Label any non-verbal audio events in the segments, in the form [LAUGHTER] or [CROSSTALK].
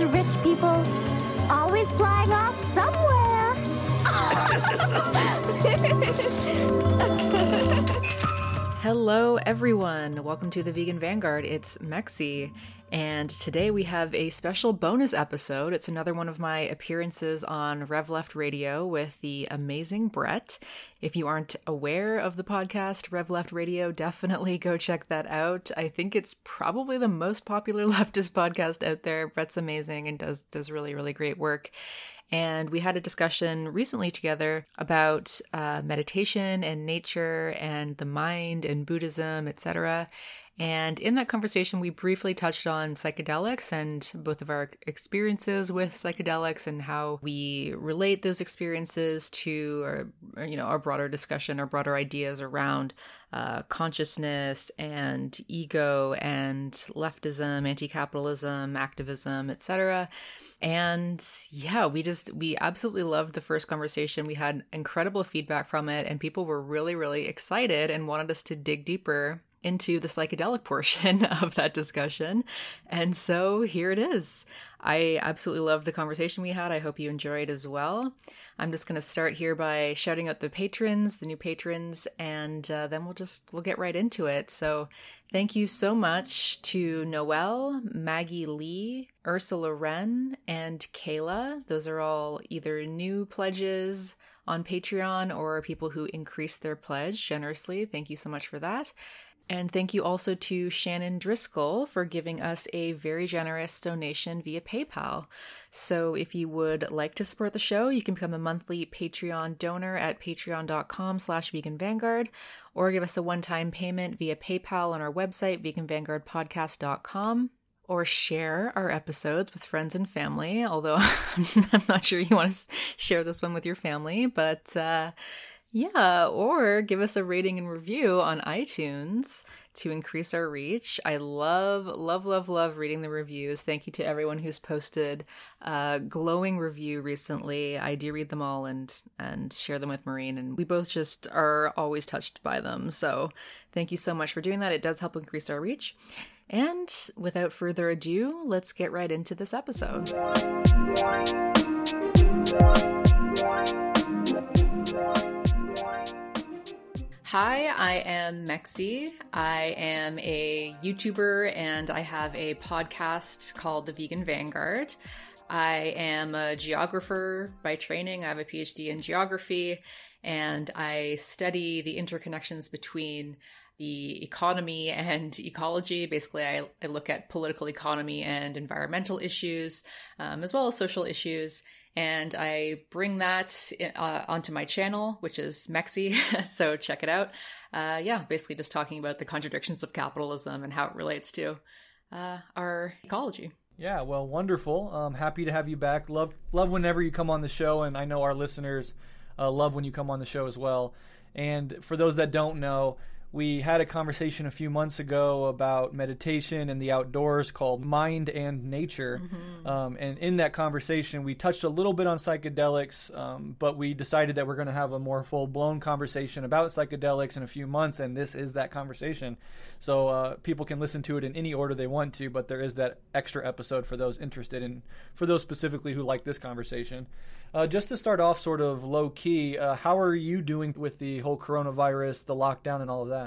those rich people always flying off somewhere. [LAUGHS] [LAUGHS] Hello, everyone. Welcome to the Vegan Vanguard. It's Mexie, and today we have a special bonus episode. It's another one of my appearances on Rev Left Radio with the amazing Breht. If you aren't aware of the podcast Rev Left Radio, definitely go check that out. I think it's probably the most popular [LAUGHS] leftist podcast out there. Breht's amazing and does does really really great work and we had a discussion recently together about uh, meditation and nature and the mind and Buddhism, etc. And in that conversation, we briefly touched on psychedelics and both of our experiences with psychedelics and how we relate those experiences to, our, you know, our broader discussion, our broader ideas around uh, consciousness and ego and leftism, anti-capitalism, activism, etc. And yeah, we just we absolutely loved the first conversation. We had incredible feedback from it, and people were really, really excited and wanted us to dig deeper into the psychedelic [LAUGHS] portion of that discussion. And so here it is. I absolutely love the conversation we had. I hope you enjoyed as well. I'm just going to start here by shouting out the patrons, the new patrons, and uh, then we'll just we'll get right into it. So, thank you so much to Noel, Maggie Lee, Ursula Wren, and Kayla. Those are all either new pledges on Patreon or people who increased their pledge generously. Thank you so much for that. And thank you also to Shannon Driscoll for giving us a very generous donation via PayPal. So if you would like to support the show, you can become a monthly Patreon donor at patreon.com slash veganvanguard or give us a one-time payment via PayPal on our website, veganvanguardpodcast.com or share our episodes with friends and family, although [LAUGHS] I'm not sure you want to share this one with your family, but uh, yeah, or give us a rating and review on iTunes to increase our reach. I love, love, love, love reading the reviews. Thank you to everyone who's posted a glowing review recently. I do read them all and and share them with Marine, and we both just are always touched by them. So thank you so much for doing that. It does help increase our reach. And without further ado, let's get right into this episode. Hi, I am Mexie. I am a YouTuber and I have a podcast called The Vegan Vanguard. I am a geographer by training. I have a PhD in geography and I study the interconnections between the economy and ecology. Basically, I, I look at political economy and environmental issues, um, as well as social issues and I bring that uh, onto my channel, which is Mexie. [LAUGHS] so check it out. Uh, yeah, basically just talking about the contradictions of capitalism and how it relates to uh, our ecology. Yeah, well, wonderful. Um, happy to have you back. Love, love whenever you come on the show, and I know our listeners uh, love when you come on the show as well. And for those that don't know, we had a conversation a few months ago about meditation and the outdoors called Mind and Nature. Mm-hmm. Um, and in that conversation, we touched a little bit on psychedelics, um, but we decided that we're going to have a more full blown conversation about psychedelics in a few months. And this is that conversation. So uh, people can listen to it in any order they want to, but there is that extra episode for those interested and for those specifically who like this conversation. Uh, just to start off, sort of low key, uh, how are you doing with the whole coronavirus, the lockdown, and all of that?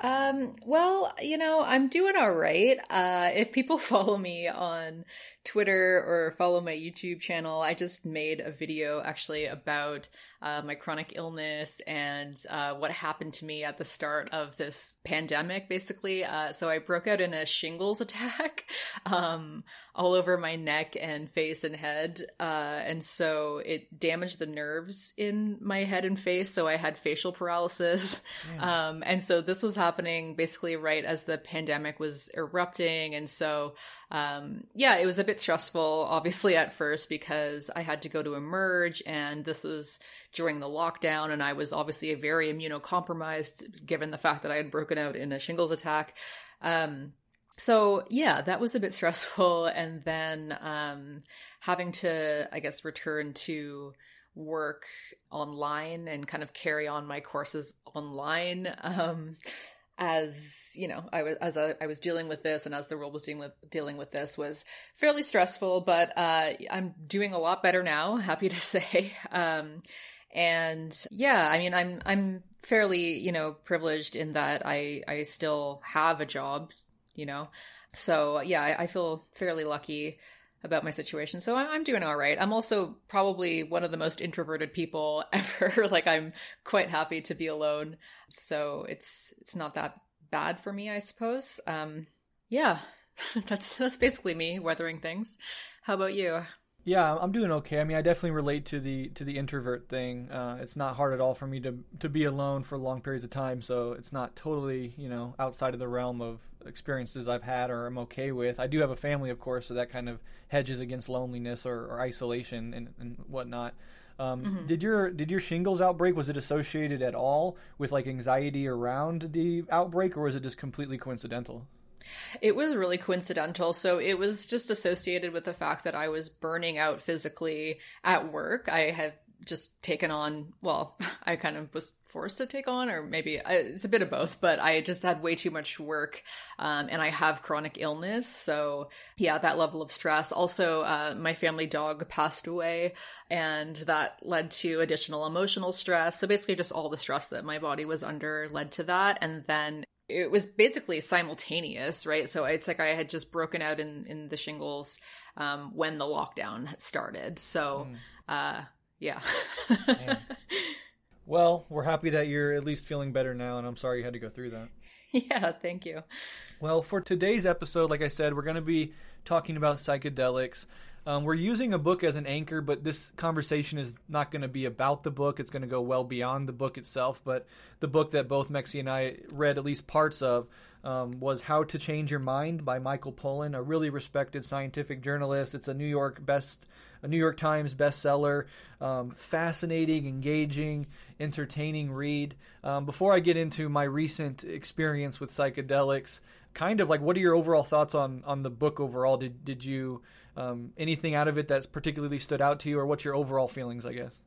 Um, well, you know, I'm doing all right. Uh, if people [LAUGHS] follow me on Twitter or follow my YouTube channel, I just made a video actually about uh, my chronic illness and uh, what happened to me at the start of this pandemic, basically. Uh, so I broke out in a shingles [LAUGHS] attack um, all over my neck and face and head. Uh, and so it damaged the nerves in my head and face. So I had facial paralysis. Um, and so this was happening basically right as the pandemic was erupting. And so um, yeah, it was a bit stressful, obviously, at first because I had to go to emerge, and this was during the lockdown, and I was obviously a very immunocompromised given the fact that I had broken out in a shingles attack. Um, so yeah, that was a bit [LAUGHS] stressful, and then um, having to, I guess, return to work online and kind of carry on my courses online. Um, as you know, I was as I, was dealing with this, and as the world was dealing with dealing with this, was fairly stressful. But uh, I'm doing a lot better now. [LAUGHS] Happy to say. Um, and yeah, I mean, I'm I'm fairly you know privileged in that I I still have a job, you know. So yeah, I, I feel fairly lucky about my situation. So I'm, doing all right. I'm also probably one of the most introverted people [LAUGHS] ever. like I'm quite happy to be alone. So it's it's not that bad for me, I suppose. Um, yeah, [LAUGHS] that's that's basically me weathering things. How about you? Yeah, I'm doing okay. I mean, I definitely relate to the to the introvert thing. Uh, it's not hard at all for me to to be alone for long periods of time, so it's not totally you know outside of the realm of experiences I've had or I'm okay with. I do have a family, of course, so that kind of hedges against loneliness or, or isolation and, and whatnot. Um, mm-hmm. Did your did your shingles outbreak was it associated at all with like anxiety around the outbreak, or was it just completely coincidental? It was really coincidental. So it was just associated with the fact that I was burning out physically at work. I had just taken on well [LAUGHS] i kind of was forced to take on or maybe I, it's a bit of both but i just had way too much work um, and i have chronic illness. So yeah that level of stress. Also uh, my family dog passed away and that led to additional emotional stress. So basically just all the stress that my body was under led to that. And then it was basically simultaneous right? So it's like i had just broken out in in the shingles um, when the lockdown started. So mm. uh yeah. well, we're happy that you're at least feeling better now, and I'm sorry you had to go through that. [LAUGHS] Yeah, thank you. Well, for today's episode, like I said, we're going to be talking about psychedelics. Um, we're using a book as an anchor, but this conversation is not going to be about the book. It's going to go well beyond the book itself. But the book that both Mexie and I read at least parts of um, was How to Change Your Mind by Michael Pollan, a really respected scientific journalist. It's a New York best a New York Times bestseller. Um, fascinating, engaging, entertaining read. Um, before I get into my recent experience with psychedelics, kind of like what are your overall thoughts on on the book overall? Did did you um, anything out of it that's particularly stood out to you, or what's your overall feelings? I guess.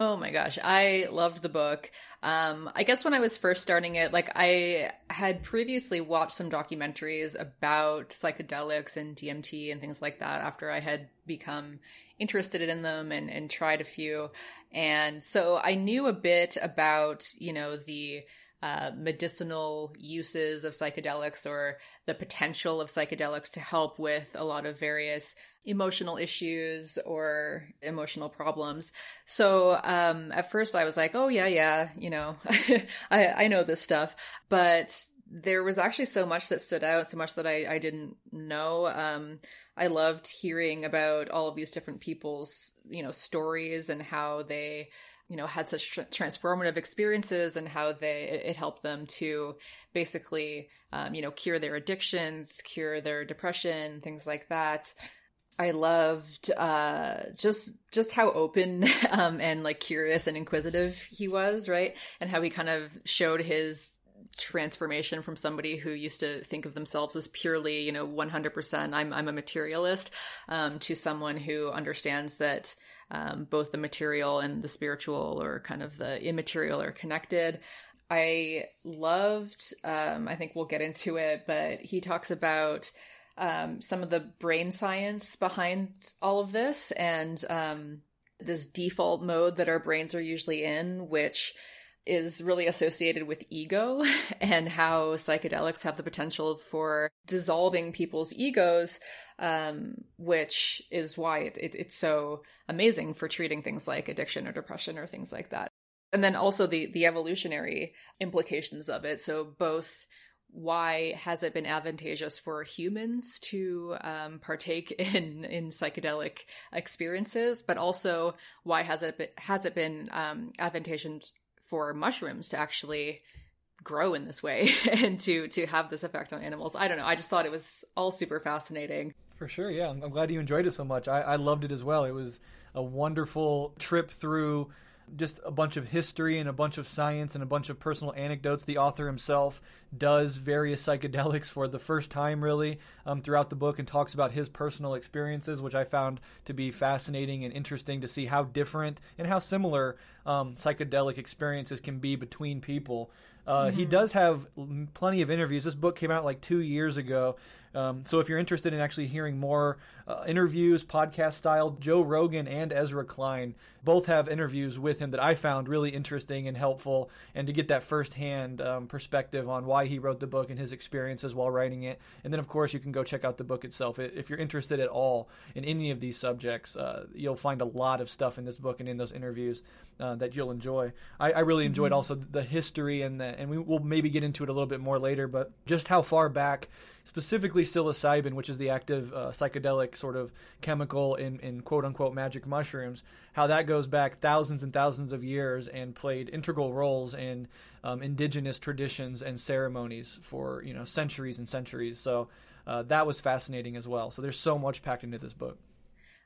Oh my gosh, I loved the book. Um, I guess when I was first starting it, like I had previously watched some documentaries about psychedelics and DMT and things like that after I had become interested in them and, and tried a few. And so I knew a bit about, you know, the uh, medicinal uses of psychedelics or the potential of psychedelics to help with a lot of various emotional issues or emotional problems. So um, at first I was like, oh, yeah, yeah, you know, [LAUGHS] I, I know this stuff. But there was actually so much that stood out, so much that I, I didn't know. Um, I loved hearing about all of these different people's, you know, stories and how they, you know, had such transformative experiences and how they it, it helped them to basically, um, you know, cure their addictions, cure their depression, things like that. I loved uh, just just how open [LAUGHS] um, and like curious and inquisitive he was, right? And how he kind of showed his transformation from somebody who used to think of themselves as purely, you know, 100% I'm, I'm a materialist um, to someone who understands that um, both the material and the spiritual or kind of the immaterial are connected. I loved, um, I think we'll get into it, but he talks about um, some of the brain science behind all of this and um, this default mode that our brains are usually in, which is really associated with ego [LAUGHS] and how psychedelics have the potential for dissolving people's egos, um, which is why it, it, it's so amazing for treating things like addiction or depression or things like that. And then also the the evolutionary implications of it. So both why has it been advantageous for humans to um, partake [LAUGHS] in in psychedelic experiences, but also why has it been, has it been um, advantageous for mushrooms to actually grow in this way [LAUGHS] and to to have this effect on animals. I don't know. I just thought it was all super fascinating. For sure, yeah. I'm, I'm glad you enjoyed it so much. I, I loved it as well. It was a wonderful trip through just a bunch of history and a bunch of science and a bunch of personal anecdotes. The author himself does various [LAUGHS] psychedelics for the first time, really, um, throughout the book and talks about his personal experiences, which I found to be fascinating and interesting to see how different and how similar um, psychedelic experiences can be between people. Uh, He does have plenty of interviews. This book came out like two years ago. Um, so if you're interested in actually hearing more uh, interviews, podcast style, Joe Rogan and Ezra Klein both have interviews with him that I found really interesting and helpful, and to get that firsthand um, perspective on why he wrote the book and his experiences while writing it. And then, of course, you can go check out the book itself. If you're interested at all in any of these subjects, uh, you'll find a lot of stuff in this book and in those interviews uh, that you'll enjoy. I, I really enjoyed also the history and the, and we will maybe get into it a little bit more later, but just how far back, specifically psilocybin, which is the active uh, psychedelic sort of chemical in, in quote unquote magic mushrooms, how that goes back thousands and thousands of years and played integral roles in um, indigenous traditions and ceremonies for you know centuries and centuries. So. Uh, that was fascinating as well. So there's so much packed into this book.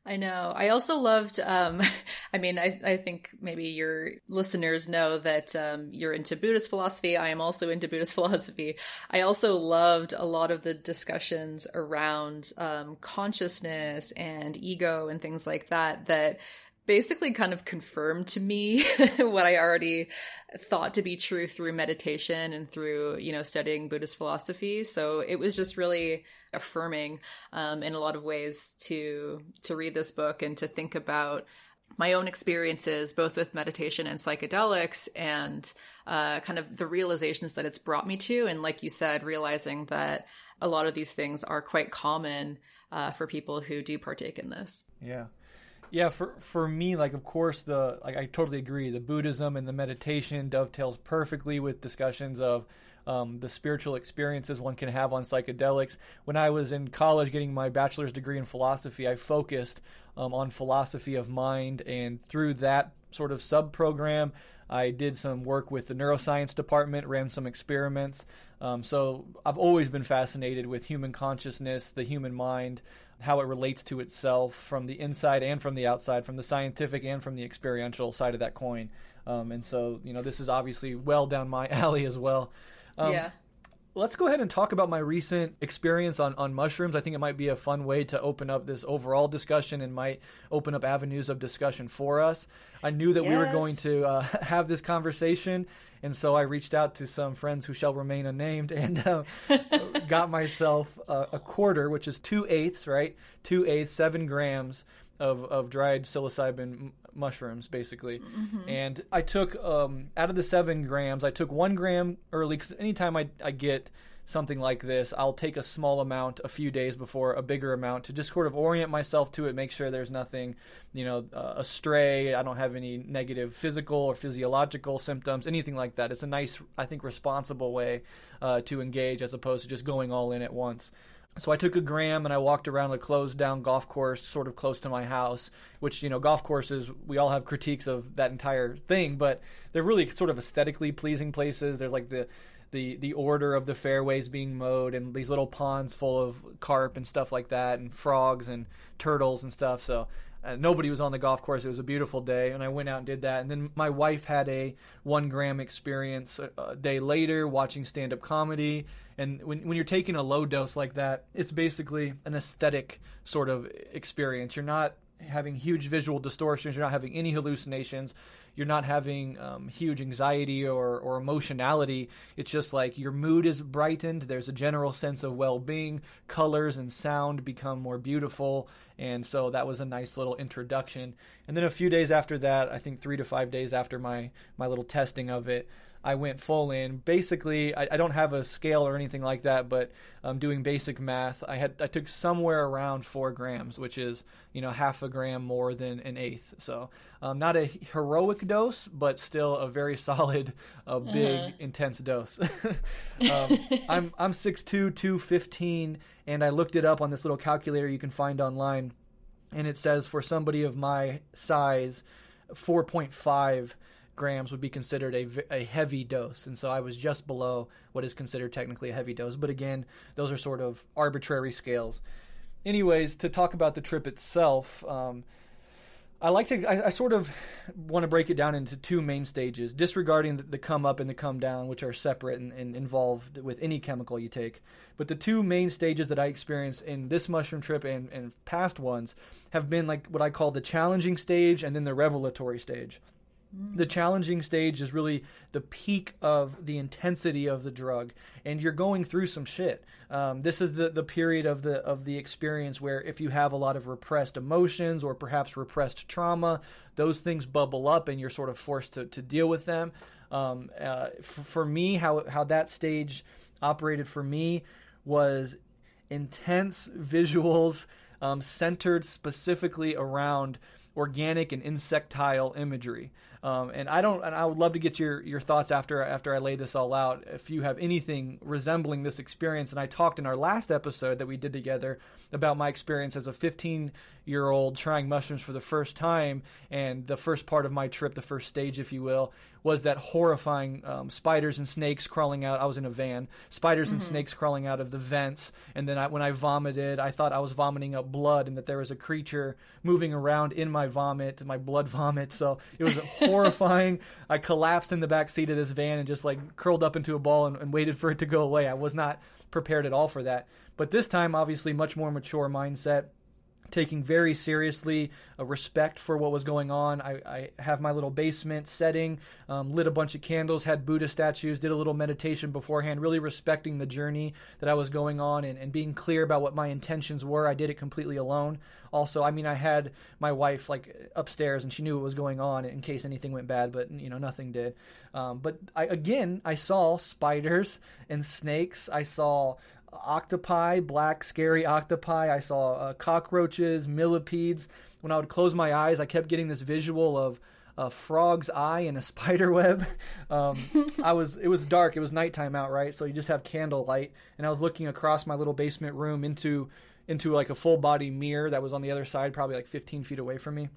I know. I also loved. Um, [LAUGHS] I mean, I, I think maybe your listeners know that um, you're into Buddhist philosophy. I am also into Buddhist [LAUGHS] philosophy. I also loved a lot of the discussions around um, consciousness and ego and things like that. That basically kind of confirmed to me [LAUGHS] what I already thought to be true through meditation and through you know studying Buddhist philosophy. So it was just really affirming um, in a lot of ways to to read this book and to think about my own experiences both with meditation and psychedelics and uh, kind of the realizations that it's brought me to and like you said realizing that a lot of these things are quite common uh, for people who do partake in this Yeah. Yeah, for for me, like of course the like I totally agree. The Buddhism and the meditation dovetails perfectly with discussions of um, the spiritual experiences one can have on psychedelics. When I was in college getting my bachelor's degree in philosophy, I focused um, on philosophy of mind, and through that sort of sub program, I did some work with the neuroscience department, ran some experiments. Um, so I've always been fascinated with human consciousness, the human mind, how it relates to itself from the inside and from the outside, from the scientific and from the experiential side of that coin. Um, and so, you know, this is obviously well down my [LAUGHS] alley as well. Um, yeah Let's go ahead and talk about my recent experience on, on mushrooms. I think it might be a fun way to open up this overall discussion and might open up avenues of discussion for us. I knew that we were going to uh, [LAUGHS] have this conversation, and so I reached out to some friends who shall remain unnamed [LAUGHS] and uh, [LAUGHS] got myself a, a quarter, which is two eighths, right? Two eighths, seven grams of, of dried psilocybin mushrooms, basically. And I took, um, out of the seven grams, I took one gram early because anytime I, I get something like this, I'll take a small amount a few days before a bigger amount to just sort of orient myself to it, make sure there's nothing, you know, uh, astray. I don't have any negative physical or physiological symptoms, anything like that. It's a nice, I think, responsible way uh, to engage as opposed to just going all in at once. So I took a gram and I walked around a closed down golf course sort of close to my house, which, you know, golf courses, we all have critiques of that entire thing, but they're really sort of aesthetically pleasing places. There's like the the the order of the fairways being mowed and these little ponds full of carp and stuff like that and frogs and turtles and stuff. So uh, nobody was on the golf course. It was a beautiful day, and I went out and did that. And then my wife had a one gram experience a, a day later, watching stand up comedy. And when when you're taking a low dose like that, it's basically an aesthetic sort of experience. You're not having huge visual distortions. You're not having any hallucinations. You're not having um, huge anxiety or, or emotionality. It's just like your mood is brightened. There's a general sense of well being. Colors and sound become more beautiful. And so that was a nice little introduction. And then a few days after that, I think three to five days after my, my little testing of it, I went full in. Basically, I, I don't have a scale or anything like that, but um, doing basic math, I had I took somewhere around four grams, which is you know half a gram more than an eighth. So um, not a heroic dose, but still a very [LAUGHS] solid, a big, intense dose. [LAUGHS] um, [LAUGHS] I'm I'm six two, two fifteen, and I looked it up on this little calculator you can find online, and it says for somebody of my size, four point five grams would be considered a, a heavy dose. And so I was just below what is considered technically a heavy dose. But again, those are sort of arbitrary scales. Anyways, to talk about the trip itself, um, I like to, I, I sort of want to break it down into two main stages, disregarding the, the come up and the come down, which are separate and, and involved with any chemical you take. But the two main stages that I experienced in this mushroom trip and, and past ones have been like what I call the challenging stage and then the revelatory stage. The challenging stage is really the peak of the intensity of the drug, and you're going through some shit. Um, this is the, the period of the of the experience where if you have a lot of repressed emotions or perhaps repressed trauma, those things bubble up, and you're sort of forced to, to deal with them. Um, uh, for, for me, how how that stage operated for me was intense visuals um, centered specifically around organic and insectile imagery. Um, and I don't, and I would love to get your, your thoughts after after I lay this all out. If you have anything resembling this experience, and I talked in our last episode that we did together about my experience as a 15 year old trying mushrooms for the first time, and the first part of my trip, the first stage, if you will, was that horrifying um, spiders and snakes crawling out. I was in a van, spiders mm-hmm. and snakes crawling out of the vents, and then I, when I vomited, I thought I was vomiting up blood, and that there was a creature moving around in my vomit, my blood [LAUGHS] vomit. So it was horrifying. I collapsed in the back seat of this van and just like curled up into a ball and, and waited for it to go away. I was not prepared at all for that. But this time, obviously, much more mature mindset taking very seriously a respect for what was going on. I, I have my little basement setting, um, lit a bunch of candles, had Buddha statues, did a little meditation beforehand, really respecting the journey that I was going on and, and being clear about what my intentions were. I did it completely alone. Also, I mean, I had my wife like upstairs and she knew what was going on in case anything went bad, but you know, nothing did. Um, but I, again, I saw spiders and snakes. I saw octopi, black, scary octopi. I saw uh, cockroaches, millipedes. When I would close my eyes, I kept getting this visual of a frog's eye in a [LAUGHS] spider web. Um, [LAUGHS] I was it was dark. It was nighttime out, right? So you just have candle light, and I was looking across my little basement room into into like a full body mirror that was on the other side, probably like 15 feet away from me.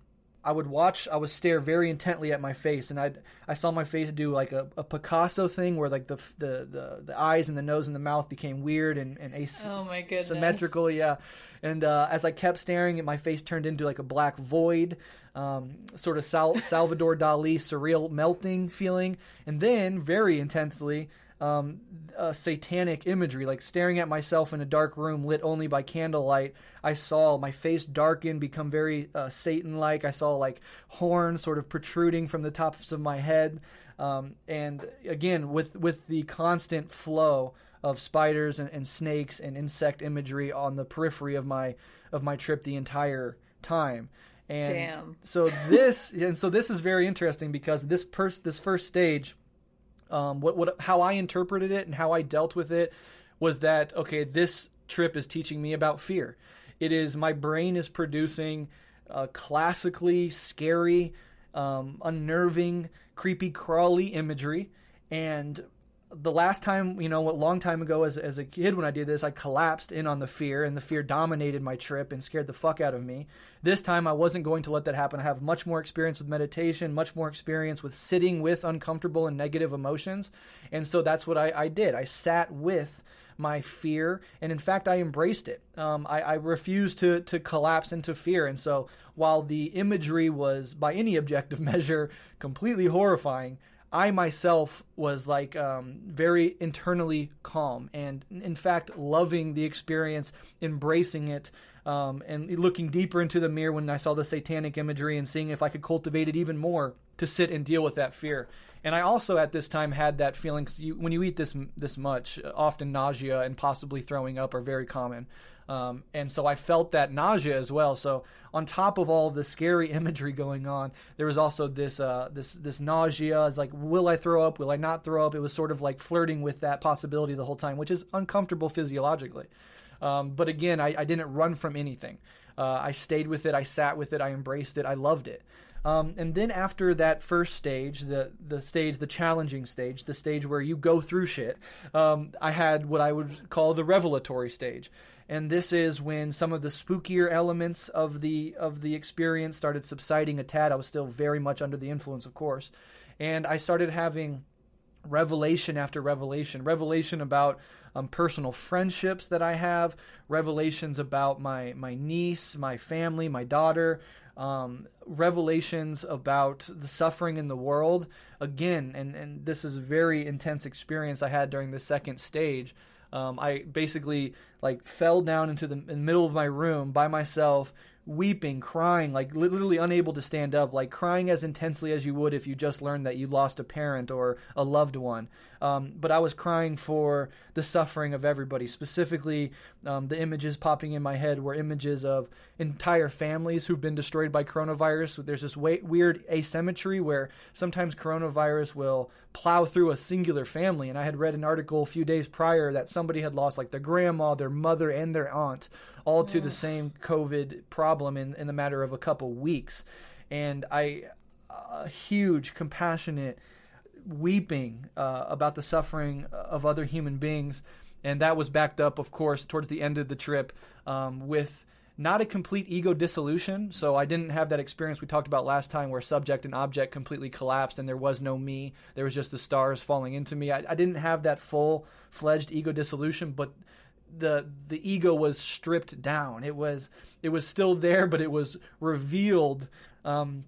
I would watch, I would stare very intently at my face, and I I saw my face do like a, a Picasso thing where like the, the, the the eyes and the nose and the mouth became weird and and asymmetrical, oh yeah. And uh, as I kept staring, my face turned into like a black void, um, sort of Sal- Salvador Dali surreal melting feeling, and then very intensely um, satanic imagery, like staring at myself in a dark room lit only by candlelight. I saw my face darken, become very uh, Satan like. I saw like horns sort of protruding from the tops of my head. Um, and again, with, with the constant flow of spiders and, and snakes and insect imagery on the periphery of my of my trip the entire time. And Damn. so this and so this is very interesting because this pers- this first stage um, what what how I interpreted it and how I dealt with it was that okay, this trip is teaching me about fear. It is my brain is producing uh, classically scary, um, unnerving, creepy, crawly imagery, and the last time, you know, a long time ago as, as a kid when I did this, I collapsed in on the fear and the fear dominated my trip and scared the fuck out of me. This time I wasn't going to let that happen. I have much more experience with meditation, much more experience with sitting with uncomfortable and negative emotions. And so that's what I, I did. I sat with my fear, and in fact, I embraced it. Um, I, I refused to to collapse into fear, and so while the imagery was, by any objective [LAUGHS] measure, completely horrifying, I myself was like um, very internally calm and, in fact, loving the experience, embracing it, um, and looking deeper into the mirror when I saw the satanic imagery and seeing if I could cultivate it even more to sit and deal with that fear. And I also at this time had that feeling because when you eat this this much, often nausea and possibly throwing up are very common. Um, and so I felt that nausea as well. So on top of all the scary [LAUGHS] imagery going on, there was also this uh, this this nausea. It's like, will I throw up? Will I not throw up? It was sort of like flirting with that possibility the whole time, which is uncomfortable physiologically. Um, but again, I, I, didn't run from anything. Uh, I stayed with it. I sat with it. I embraced it. I loved it. Um, and then after that first stage, the the stage, the challenging stage, the stage where you go through shit, um, I had what I would call the revelatory stage and this is when some of the spookier elements of the of the experience started subsiding a tad. I was still very much under the influence, of course, and I started having revelation after revelation, revelation about um, personal friendships that I have, revelations about my my niece, my family, my daughter, um, revelations about the suffering in the world. Again, and and this is a very intense experience I had during the second stage. Um, I basically like fell down into the, the middle of my room by myself, weeping, crying, like literally unable to stand up, like crying as intensely as you would if you just learned that you lost a parent or a loved one. Um, but I was crying for the suffering of everybody. Specifically, um, the images popping in my head were images of entire families who've been destroyed by coronavirus. There's this way, weird asymmetry where sometimes coronavirus will plow through a singular family. And I had read an article a few days prior that somebody had lost like their grandma, their mother, and their aunt all to the same COVID problem in, in the matter of a couple weeks. And I, a huge, compassionate weeping uh, about the suffering of other human beings. And that was backed up, of course, towards the end of the trip um, with not a complete ego dissolution. So I didn't have that experience we talked about last time where subject and object completely collapsed and there was no me. There was just the stars falling into me. I, I didn't have that full fledged ego dissolution, but the the ego was stripped down. It was it was still there, but it was revealed um,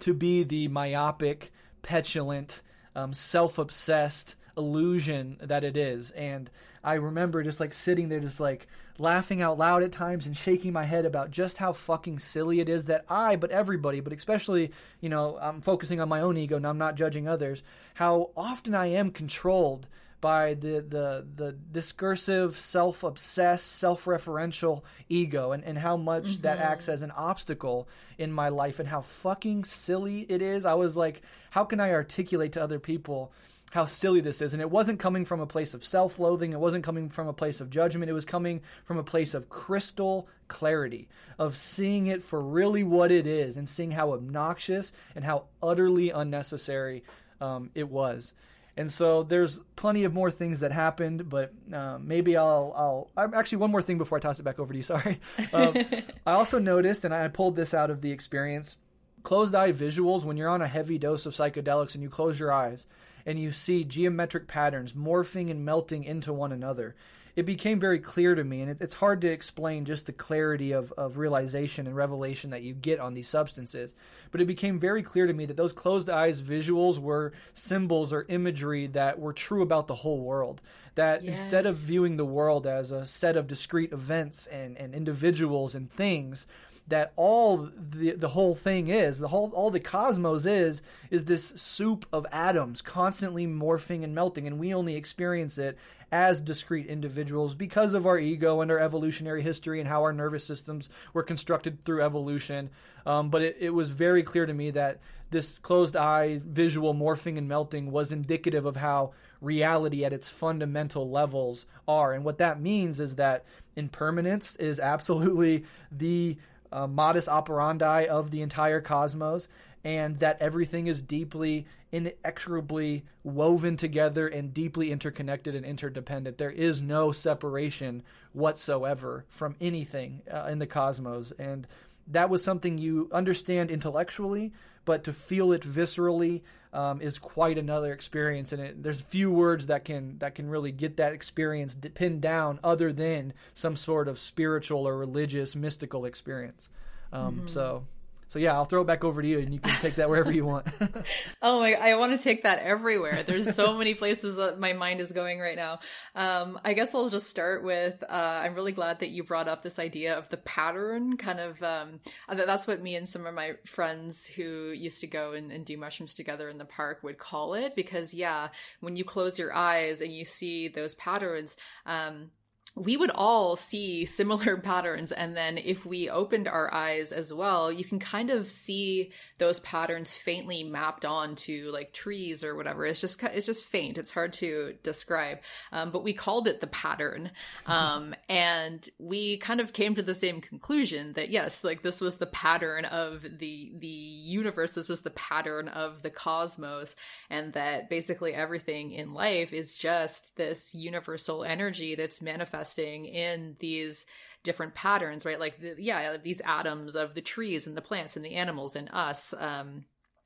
to be the myopic, petulant, um, self obsessed illusion that it is. And I remember just like sitting there, just like laughing out loud at times and shaking my head about just how fucking silly it is that I, but everybody, but especially, you know, I'm focusing on my own ego and I'm not judging others, how often I am controlled by the the the discursive, self-obsessed, self-referential ego, and and how much mm-hmm. that acts as an obstacle in my life, and how fucking silly it is. I was like, how can I articulate to other people? how silly this is. And it wasn't coming from a place of self loathing. It wasn't coming from a place of judgment. It was coming from a place of crystal clarity, of seeing it for really what it is and seeing how obnoxious and how utterly unnecessary um, it was. And so there's plenty of more things that happened, but uh, maybe I'll, I'll. Actually, one more thing before I toss it back over to you. [LAUGHS] Sorry. Um, [LAUGHS] I also noticed, and I pulled this out of the experience, closed eye visuals when you're on a heavy dose of psychedelics and you close your eyes and you see geometric patterns morphing and melting into one another it became very clear to me, and it, it's hard to explain just the clarity of, of realization and revelation that you get on these substances. But it became very clear to me that those closed eyes visuals were symbols or imagery that were true about the whole world. That yes. instead of viewing the world as a set of discrete events and, and individuals and things, that all the the whole thing is the whole all the cosmos is is this soup of atoms constantly morphing and melting and we only experience it as discrete individuals because of our ego and our evolutionary history and how our nervous systems were constructed through evolution. Um, but it, it was very clear to me that this closed eye visual morphing and melting was indicative of how reality at its fundamental levels are. And what that means is that impermanence is absolutely the uh, modus operandi of the entire cosmos, and that everything is deeply, inexorably woven together and deeply interconnected and interdependent. There is no separation whatsoever from anything uh, in the cosmos. And that was something you understand intellectually, but to feel it viscerally um, is quite another experience. And it, there's few words that can that can really get that experience pinned down, other than some sort of spiritual or religious, mystical experience. Um, mm-hmm. So so yeah, I'll throw it back over to you, and you can take that wherever you want. [LAUGHS] oh my, I want to take that everywhere. There's so many places that my mind is going right now. Um, I guess I'll just start with. Uh, I'm really glad that you brought up this idea of the pattern. Kind of, um, uh, that's what me and some of my friends who used to go and, and do mushrooms together in the park would call it. Because yeah, when you close your eyes and you see those patterns. Um, we would all see similar [LAUGHS] patterns. And then if we opened our eyes as well, you can kind of see those patterns faintly mapped onto like trees or whatever. It's just, it's just faint. It's hard to describe. Um, but we called it the pattern. Um, and we kind of came to the same conclusion that yes, like this was the pattern of the, the universe. This was the pattern of the cosmos. And that basically everything in life is just this universal energy that's manifested manifesting in these different patterns, right? Like, the, yeah, these atoms of the trees and the plants and the animals and us um,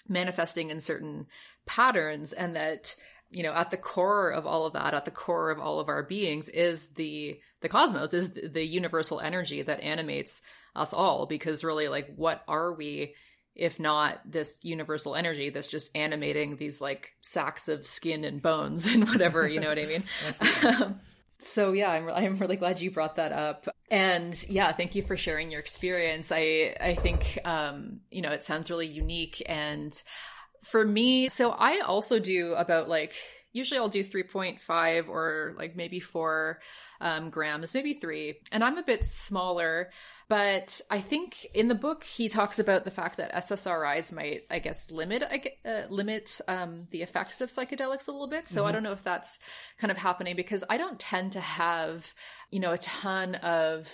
manifesting in certain patterns, and that you know at the core of all of that at the core of all of our beings is the the cosmos is the universal energy that animates us all. Because really like what are we if not this universal energy that's just animating these like sacks of skin and bones [LAUGHS] and whatever you know what i mean [LAUGHS] So yeah, I'm [LAUGHS] I'm really glad you brought that up. And yeah, thank you for sharing your experience. I I think um, you know, it sounds really unique and for me, so I also do about like usually I'll do 3.5 or like maybe 4 um, grams, maybe 3. And I'm a bit smaller. But I think in the book he talks about the fact that SSRIs might, I guess, limit uh, limit um, the effects of psychedelics a little bit. So mm-hmm. I don't know if that's kind of happening because I don't tend to have, you know, a ton of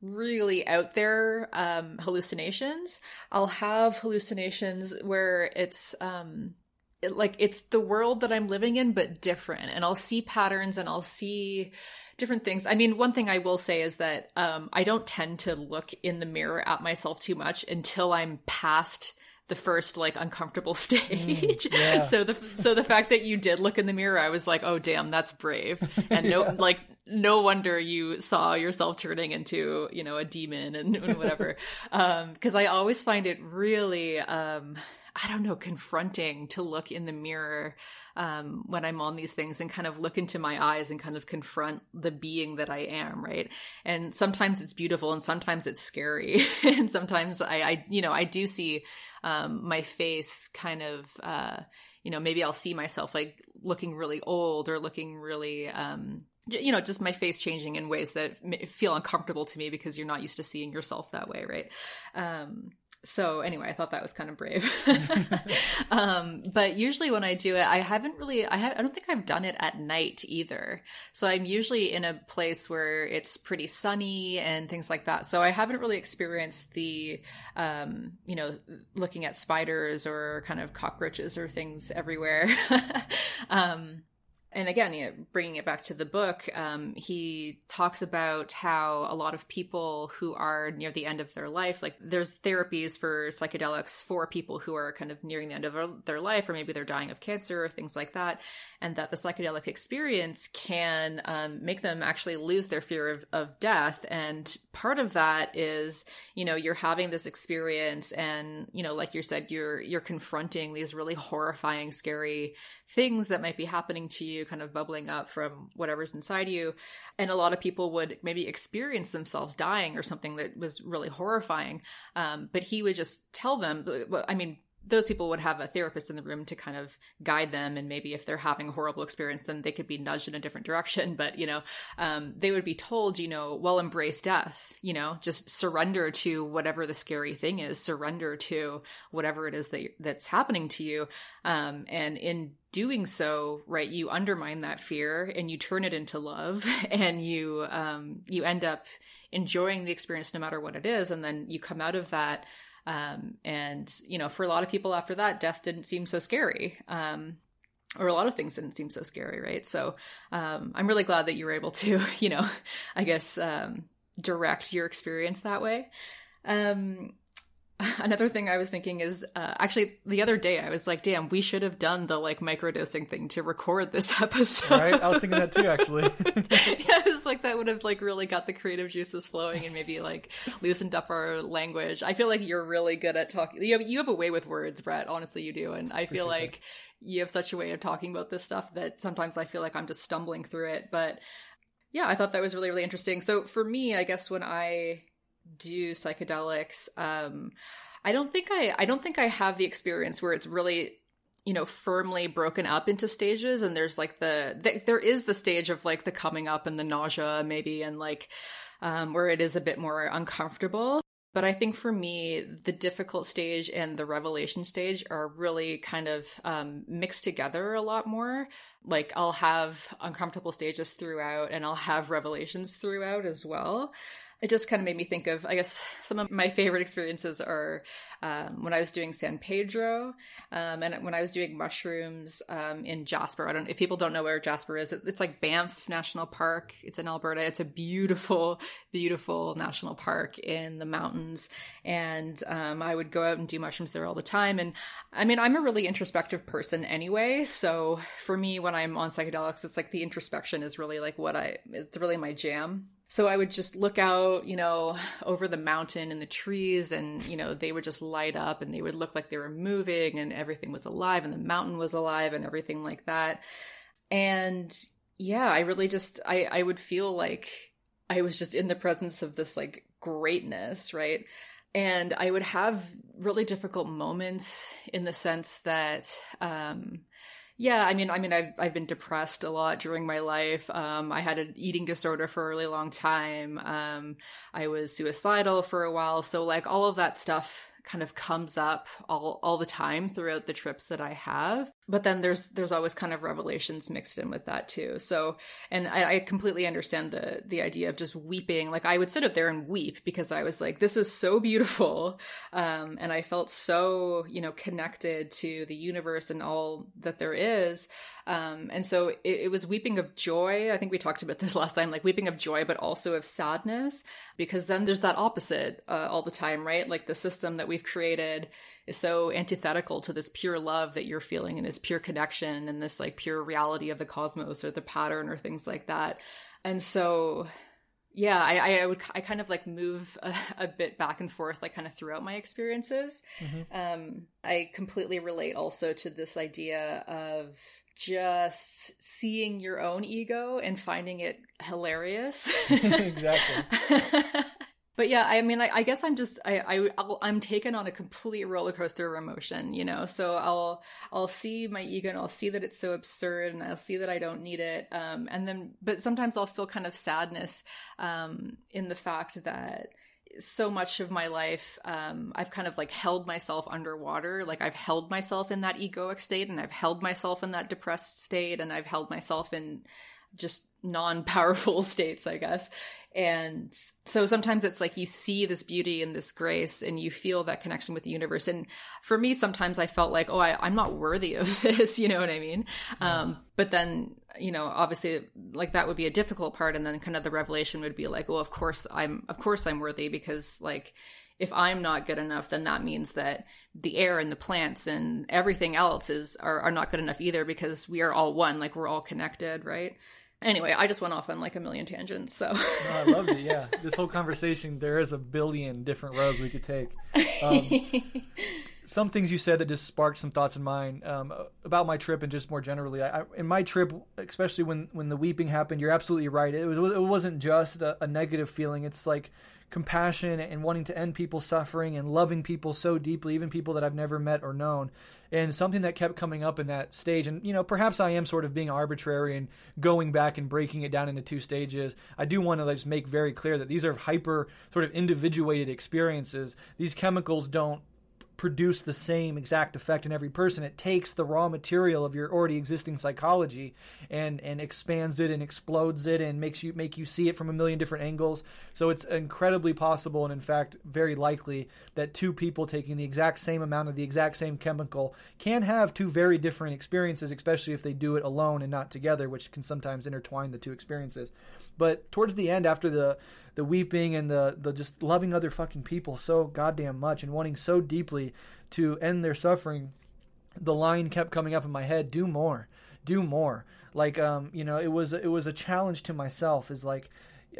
really out there um, hallucinations. I'll have hallucinations where it's um, it, like it's the world that I'm living in, but different, and I'll see patterns and I'll see different things. I mean, one thing I will say is that um, I don't tend to look in the mirror at myself too much until I'm past the first like uncomfortable [LAUGHS] stage. Mm, yeah. so the so the fact that you did look in the mirror, I was like, oh damn, that's brave. And no [LAUGHS] yeah. like no wonder you saw yourself turning into you know a demon and, and whatever. Because [LAUGHS] um, I always find it really. Um, I don't know, confronting to look in the mirror um, when I'm on these things and kind of look into my eyes and kind of confront the being that I am, right? And sometimes it's beautiful and sometimes it's scary. [LAUGHS] and sometimes I, I, you know, I do see um, my face kind of, uh, you know, maybe I'll see myself like looking really old or looking really, um, you know, just my face changing in ways that feel uncomfortable to me because you're not used to seeing yourself that way, right? Um, so anyway, I thought that was kind of brave. [LAUGHS] [LAUGHS] um, but usually when I do it, I haven't really, I, I don't think I've done it at night either. So I'm usually in a place where it's pretty sunny and things like that. So I haven't really experienced the, um, you know, looking at spiders or kind of cockroaches or things everywhere. [LAUGHS] um, and again, you know, bringing it back to the book, um, he talks about how a lot of people who are near the end of their life, like there's therapies for psychedelics for people who are kind of nearing the end of their life, or maybe they're dying of cancer or things like that, and that the psychedelic experience can um, make them actually lose their fear of, of death. And part of that is, you know, you're having this experience, and you know, like you said, you're you're confronting these really horrifying, scary things that might be happening to you kind of bubbling up from whatever's inside you. And a lot of people would maybe experience themselves dying or something that was really horrifying. Um, but he would just tell them, I mean, those people would have a therapist in the room to kind of guide them. And maybe if they're having a horrible experience then they could be nudged in a different direction. [LAUGHS] But you know um, they would be told you know well embrace death you know just surrender to whatever the scary thing is surrender to whatever it is that that's happening to you. Um, and in doing so right you undermine that fear and you turn it into love [LAUGHS] and you um, you end up enjoying the experience no matter what it is. And then you come out of that um, and, you know, for a lot of people after that, death didn't seem so scary. Um, or a lot of things didn't seem so scary, right? So um, I'm really glad that you were able to, [LAUGHS] you know, I guess um, direct your experience that way. Um, [LAUGHS] another thing I was thinking is uh, actually the other day I was like, damn, we should have done the like microdosing thing to record this [LAUGHS] episode. Right? I was thinking that too, actually. [LAUGHS] yeah, it was like that would have like really got the creative juices flowing and maybe like loosened up our language. I feel like you're really good at talking. You have, you have a way with words, Breht. Honestly, you do, and I feel like that. you have such a way of talking about this stuff that sometimes I feel like I'm just stumbling through it, but. Yeah, I thought that was really, really interesting. So for me, I guess when I do psychedelics um i don't think i i don't think i have the experience where it's really you know firmly broken up into stages and there's like the, the there is the stage of like the coming up and the nausea maybe and like um where it is a bit more uncomfortable but I think for me, the difficult stage and the revelation stage are really kind of um, mixed together a lot more. Like I'll have uncomfortable stages throughout and I'll have revelations throughout as well it just kind of made me think of, I guess, some of my favorite experiences are um, when I was doing San Pedro um, and when I was doing mushrooms um, in Jasper. I don't if people don't know where Jasper is. It's like Banff National Park. It's in Alberta. It's a beautiful, beautiful national park in the mountains. And um, I would go out and do mushrooms there all the time. And I mean, I'm a really introspective person anyway. So for me, when I'm on psychedelics, it's like the introspection is really like what I, it's really my jam so I would just look out, you know, over the mountain and the trees, and, you know, they would just light up and they would look like they were moving and everything was alive and the mountain was alive and everything like that. And yeah, I really just I I would feel like I was just in the presence of this like greatness, right? And I would have really difficult moments in the sense that um yeah, I mean, I mean, I've I've been depressed a lot during my life. Um, I had an eating disorder for a really long time. Um, I was suicidal for a while, so like all of that stuff kind of comes up all all the time throughout the trips that I have. But then there's there's always kind of revelations mixed in with that too. So and I, I completely understand the the idea of just weeping. Like I would sit up there and weep because I was like, this is so beautiful. Um, and I felt so, you know, connected to the universe and all that there is. Um, and so it, it, was weeping of joy. I think we talked about this [LAUGHS] last time, like weeping of joy, but also of sadness, because then there's that opposite uh, all the time, right? Like the system that we've created is so antithetical to this pure love that you're feeling and this pure connection and this like pure reality of the cosmos or the pattern or things like that. And so yeah I, I would i kind of like move [LAUGHS] a, a, bit back and forth like kind of throughout my experiences mm-hmm. um i completely relate also to this idea of just seeing your own ego and finding it hilarious. [LAUGHS] exactly. [LAUGHS] but yeah, I mean, I, I guess I'm just I, I am taken on a complete roller coaster of emotion, you know. So I'll I'll see my ego and I'll see that it's so absurd, and I'll see that I don't need it. Um, and then, but sometimes I'll feel kind of sadness, um, in the fact that so much of my life um, i've kind of like held myself underwater. Like i've held myself in that egoic state and i've held myself in that depressed state and i've held myself in just non-powerful [LAUGHS] states i guess. And so sometimes it's like you see this beauty and this grace and you feel that connection with the universe. And for me sometimes i felt like oh I, am not worthy of [LAUGHS] this you know what i mean? Yeah. um, but then you know obviously like that would be a difficult part. And then kind of the revelation would be like well of course i'm of course i'm worthy because like if i'm not good enough then that means that the air and the plants and everything else is are, are not good enough either because we are all one like we're all connected right Anyway, I just went off on like a million tangents. So no, I loved it. Yeah, this whole conversation, there is a billion different roads we could take. Um, [LAUGHS] some things you said that just sparked some thoughts in mine um, about my trip and just more generally. I, in my trip, especially when when the weeping happened, you're absolutely right. It was it wasn't just a, a negative feeling. It's like compassion and wanting to end people's suffering and loving people so deeply, even people that I've never met or known and something that kept coming up in that stage. And you know perhaps i am sort of being arbitrary and going back and breaking it down into two stages. I do want to just make very clear that these are hyper sort of individuated experiences. These chemicals don't produce the same exact effect in every person. It takes the raw material of your already existing psychology and and expands it and explodes it and makes you make you see it from a million different angles. So it's incredibly possible and in fact very likely that two people taking the exact same amount of the exact same chemical can have two very different experiences, especially if they do it alone and not together, which can sometimes intertwine the two experiences. But towards the end after the the weeping and the the just loving other fucking people so goddamn much and wanting so deeply to end their suffering, the line kept coming up in my head: "Do more, do more." Like um, you know, it was it was a challenge to myself. Is like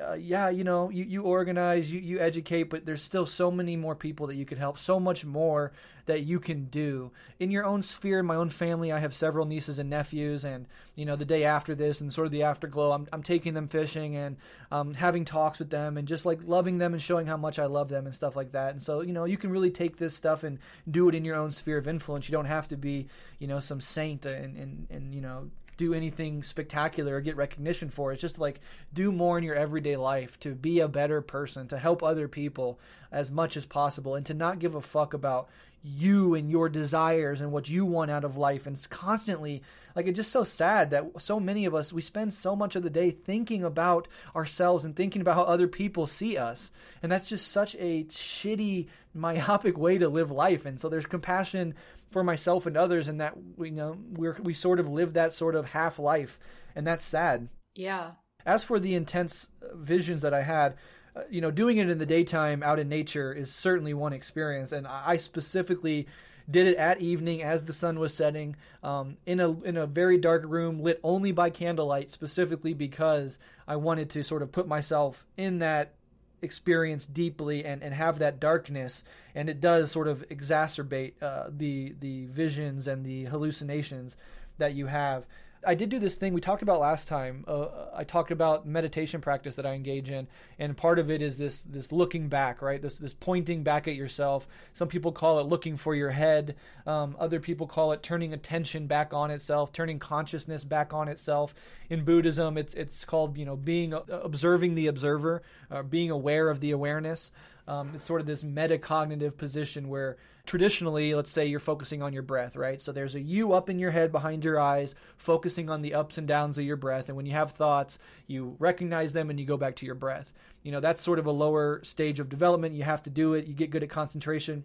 uh, yeah, you know, you, you organize, you, you educate, but there's still so many more people that you could help, so much more that you can do in your own sphere. In my own family, I have several nieces and nephews, and you know, the day after this and sort of the afterglow, I'm, I'm taking them fishing and um, having talks with them and just like loving them and showing how much I love them and stuff like that. And so, you know, you can really take this stuff and do it in your own sphere of influence. You don't have to be, you know, some saint and, and, and you know, do anything spectacular or get recognition for. It's just like do more in your everyday life to be a better person, to help other people as much as possible, and to not give a fuck about you and your desires and what you want out of life. And it's constantly like it's just so sad that so many of us we spend so much of the day thinking about ourselves and thinking about how other people see us. And that's just such a shitty myopic way to live life. And so there's compassion for myself and others and that we you know we we sort of live that sort of half life and that's sad. Yeah. As for the intense visions that I had, uh, you know, doing it in the daytime out in nature is certainly one experience, and I specifically did it at evening as the sun was setting um, in a in a very dark room lit only by candlelight, specifically because I wanted to sort of put myself in that experience deeply and, and have that darkness and it does sort of exacerbate uh, the the visions and the hallucinations that you have I did do this thing we talked about last time. Uh, I talked about meditation practice that I engage in, and part of it is this this looking back, right? This this pointing back at yourself. Some people call it looking for your head. Um, other people call it turning attention back on itself, turning consciousness back on itself. In Buddhism, it's it's called you know being uh, observing the observer, uh, being aware of the awareness. Um, it's sort of this metacognitive position where traditionally, let's say you're focusing on your breath, right? So there's a you up in your head behind your eyes, focusing on the ups and downs of your breath. And when you have thoughts, you recognize them and you go back to your breath. You know, that's sort of a lower stage of development. You have to do it, you get good at concentration.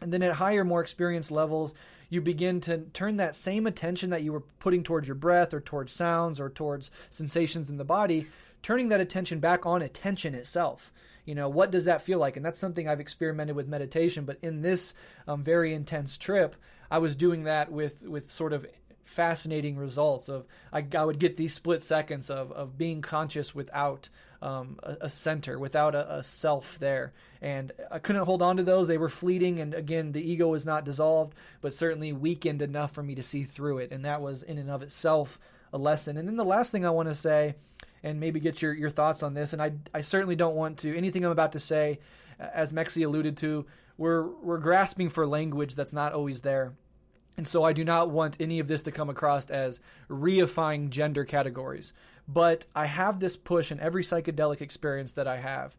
And then at higher, more experienced levels, you begin to turn that same attention that you were putting towards your breath or towards sounds or towards sensations in the body, turning that attention back on attention itself you know what does that feel like? And that's something i've experimented with meditation but in this um, very intense trip i was doing that with with sort of fascinating results of I, I would get these split seconds of, of being conscious without um, a, a, center without a, a, self there. And i couldn't hold on to those. They were fleeting and again the ego was not dissolved but certainly weakened enough for me to see through it. And that was in and of itself a lesson. And then the last thing i want to say and maybe get your, your thoughts on this. And I, I certainly don't want to, anything I'm about to say, as Mexie alluded to, we're, we're grasping for language that's not always there. And so I do not want any of this to come across as reifying gender categories. But I have this push in every psychedelic experience that I have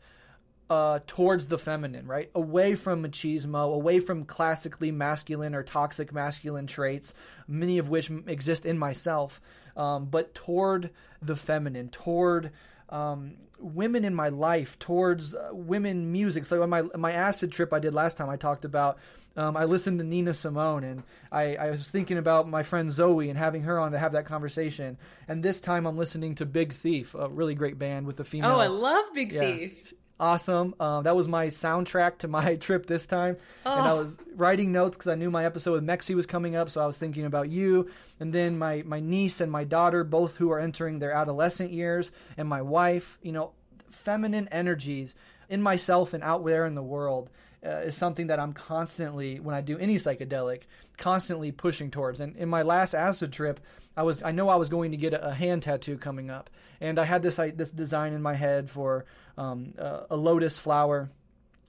uh, towards the feminine, right? Away from machismo, away from classically masculine or toxic masculine traits, many of which exist in myself, um, but toward the feminine, toward um, women in my life, towards uh, women music. So on my my acid trip I did last time, I talked about. Um, I listened to Nina Simone, and I, I, was thinking about my friend Zoe and having her on to have that conversation. And this time, I'm listening to Big Thief, a really great band with a female. Oh, I love Big yeah, Thief awesome. Um, that was my soundtrack to my [LAUGHS] trip this time. Oh. And I oh. was writing notes because I knew my episode with Mexie was coming up, so I was thinking about you. And then my, my niece and my daughter, both who are entering their adolescent years, and my wife, you know, feminine energies in myself and out there in the world. Uh, is something that I'm constantly, when I do any psychedelic, constantly pushing towards. And in my last acid trip, I was I know I was going to get a, a hand tattoo coming up, and I had this I, this design in my head for um, uh, a lotus flower.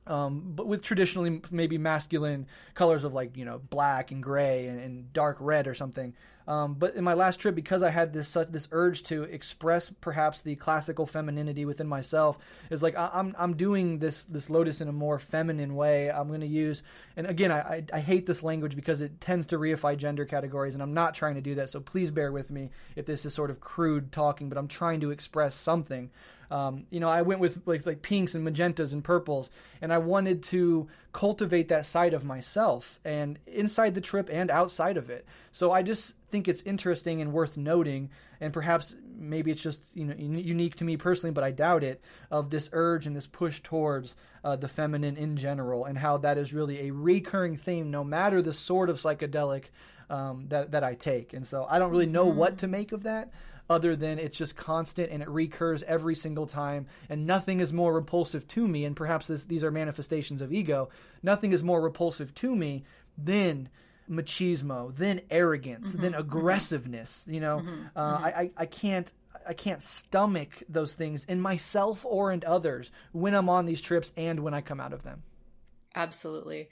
Um, but with traditionally maybe masculine colors of like you know black and gray and, and dark red or something. Um, but in my last trip, because I had this this urge to express perhaps the classical femininity within myself, is like I, am I'm doing this this lotus in a more feminine way. I'm going to use, and again, I, I, I hate this language because it tends to reify gender categories, and I'm not trying to do that. So please bear with me if this is sort of crude talking, but I'm trying to express something. Um, you know, I went with like like pinks and magentas and purples, and I wanted to cultivate that side of myself, and inside the trip and outside of it. So I just think it's interesting and worth noting, and perhaps maybe it's just you know unique to me personally, but I doubt it. Of this urge and this push towards uh, the feminine in general, and how that is really a recurring theme, no matter the sort of psychedelic um, that that I take. And so I don't really know mm-hmm. what to make of that other than it's just constant and it recurs every single time and nothing is more repulsive to me and perhaps this, these are manifestations of ego nothing is more repulsive to me than machismo than arrogance mm-hmm. than mm-hmm. aggressiveness you know mm-hmm. Uh, mm-hmm. I, I can't I can't stomach those things in myself or in others when I'm on these trips and when I come out of them. Absolutely.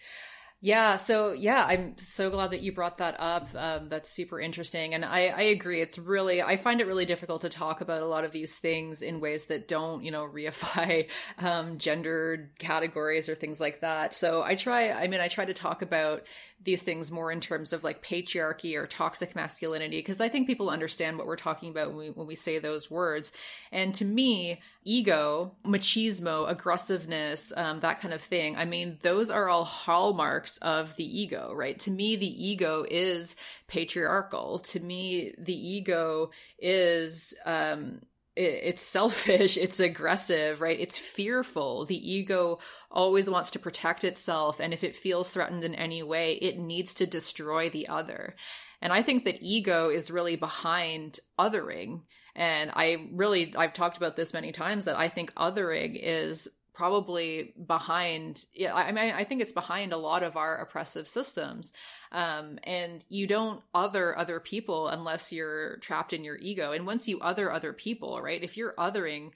Yeah, so yeah, I'm so glad that you brought that up. Um, that's super interesting, and I, I agree. It's really I find it really difficult to talk about a lot of these things in ways that don't you know [LAUGHS] reify um, gendered categories or things like that. So I try. I mean, I try to talk about these things more in terms of like patriarchy or toxic masculinity because I think people understand what we're talking about when we, when we say those words. And to me, ego, machismo, aggressiveness, um, that kind of thing. I mean, those are all hallmarks of the ego, right? To me, the ego is patriarchal. To me, the ego is, um, it's selfish, [LAUGHS] it's aggressive, right? It's fearful. The ego always wants to protect itself. And if it feels threatened in any way, it needs to destroy the other. And I think that ego is really behind othering. And I really, I've talked about this many times that I think othering is probably behind yeah i mean i think it's behind a lot of our oppressive systems um, and you don't other other people unless you're trapped in your ego. And once you other other people right if you're othering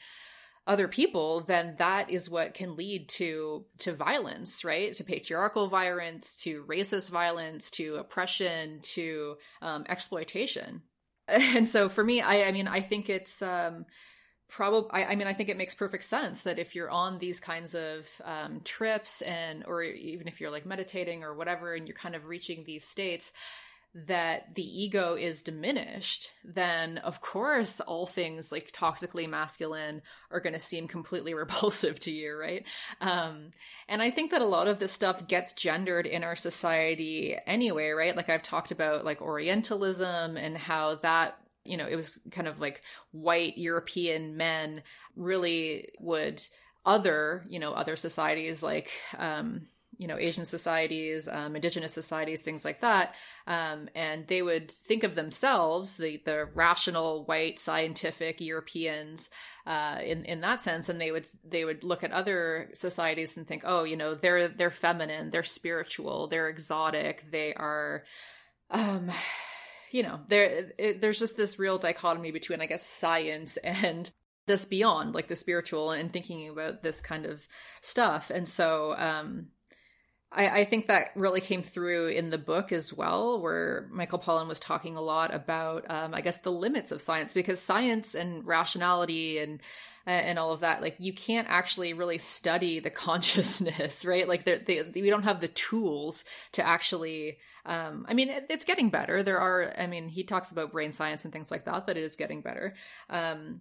other people then that is what can lead to to violence right? To patriarchal violence to racist violence to oppression to um, exploitation. [LAUGHS] And so for me i i mean i think it's um probably I, I, mean i think it makes perfect sense that if you're on these kinds of um, trips and or even if you're like meditating or whatever and you're kind of reaching these states that the ego is diminished then of course all things like toxically masculine are going to seem completely [LAUGHS] repulsive to you right? Um, and i think that a lot of this stuff gets gendered in our society anyway right? Like i've talked about like orientalism and how that you know, it was kind of like white European men really would other, you know, other societies like, um, you know, Asian societies, um, indigenous societies, things like that. Um, and they would think of themselves, the, the rational, white, scientific Europeans, uh, in, in that sense. And they would, they would look at other societies and think, oh, you know, they're, they're feminine, they're spiritual, they're exotic, they are, um, you know, there it, there's just this real dichotomy between, I guess, science [LAUGHS] and this beyond, like the spiritual, and thinking about this kind of stuff. And so, um, I, I think that really came through in the book as well, where Michael Pollan was talking a lot about, um, I guess, the limits of science, because science and rationality and and all of that like you can't actually really study the [LAUGHS] consciousness right like they, we don't have the tools to actually um, I mean, it, it's getting better. There are, I mean, he talks about brain science and things like that, that it is getting better. Um,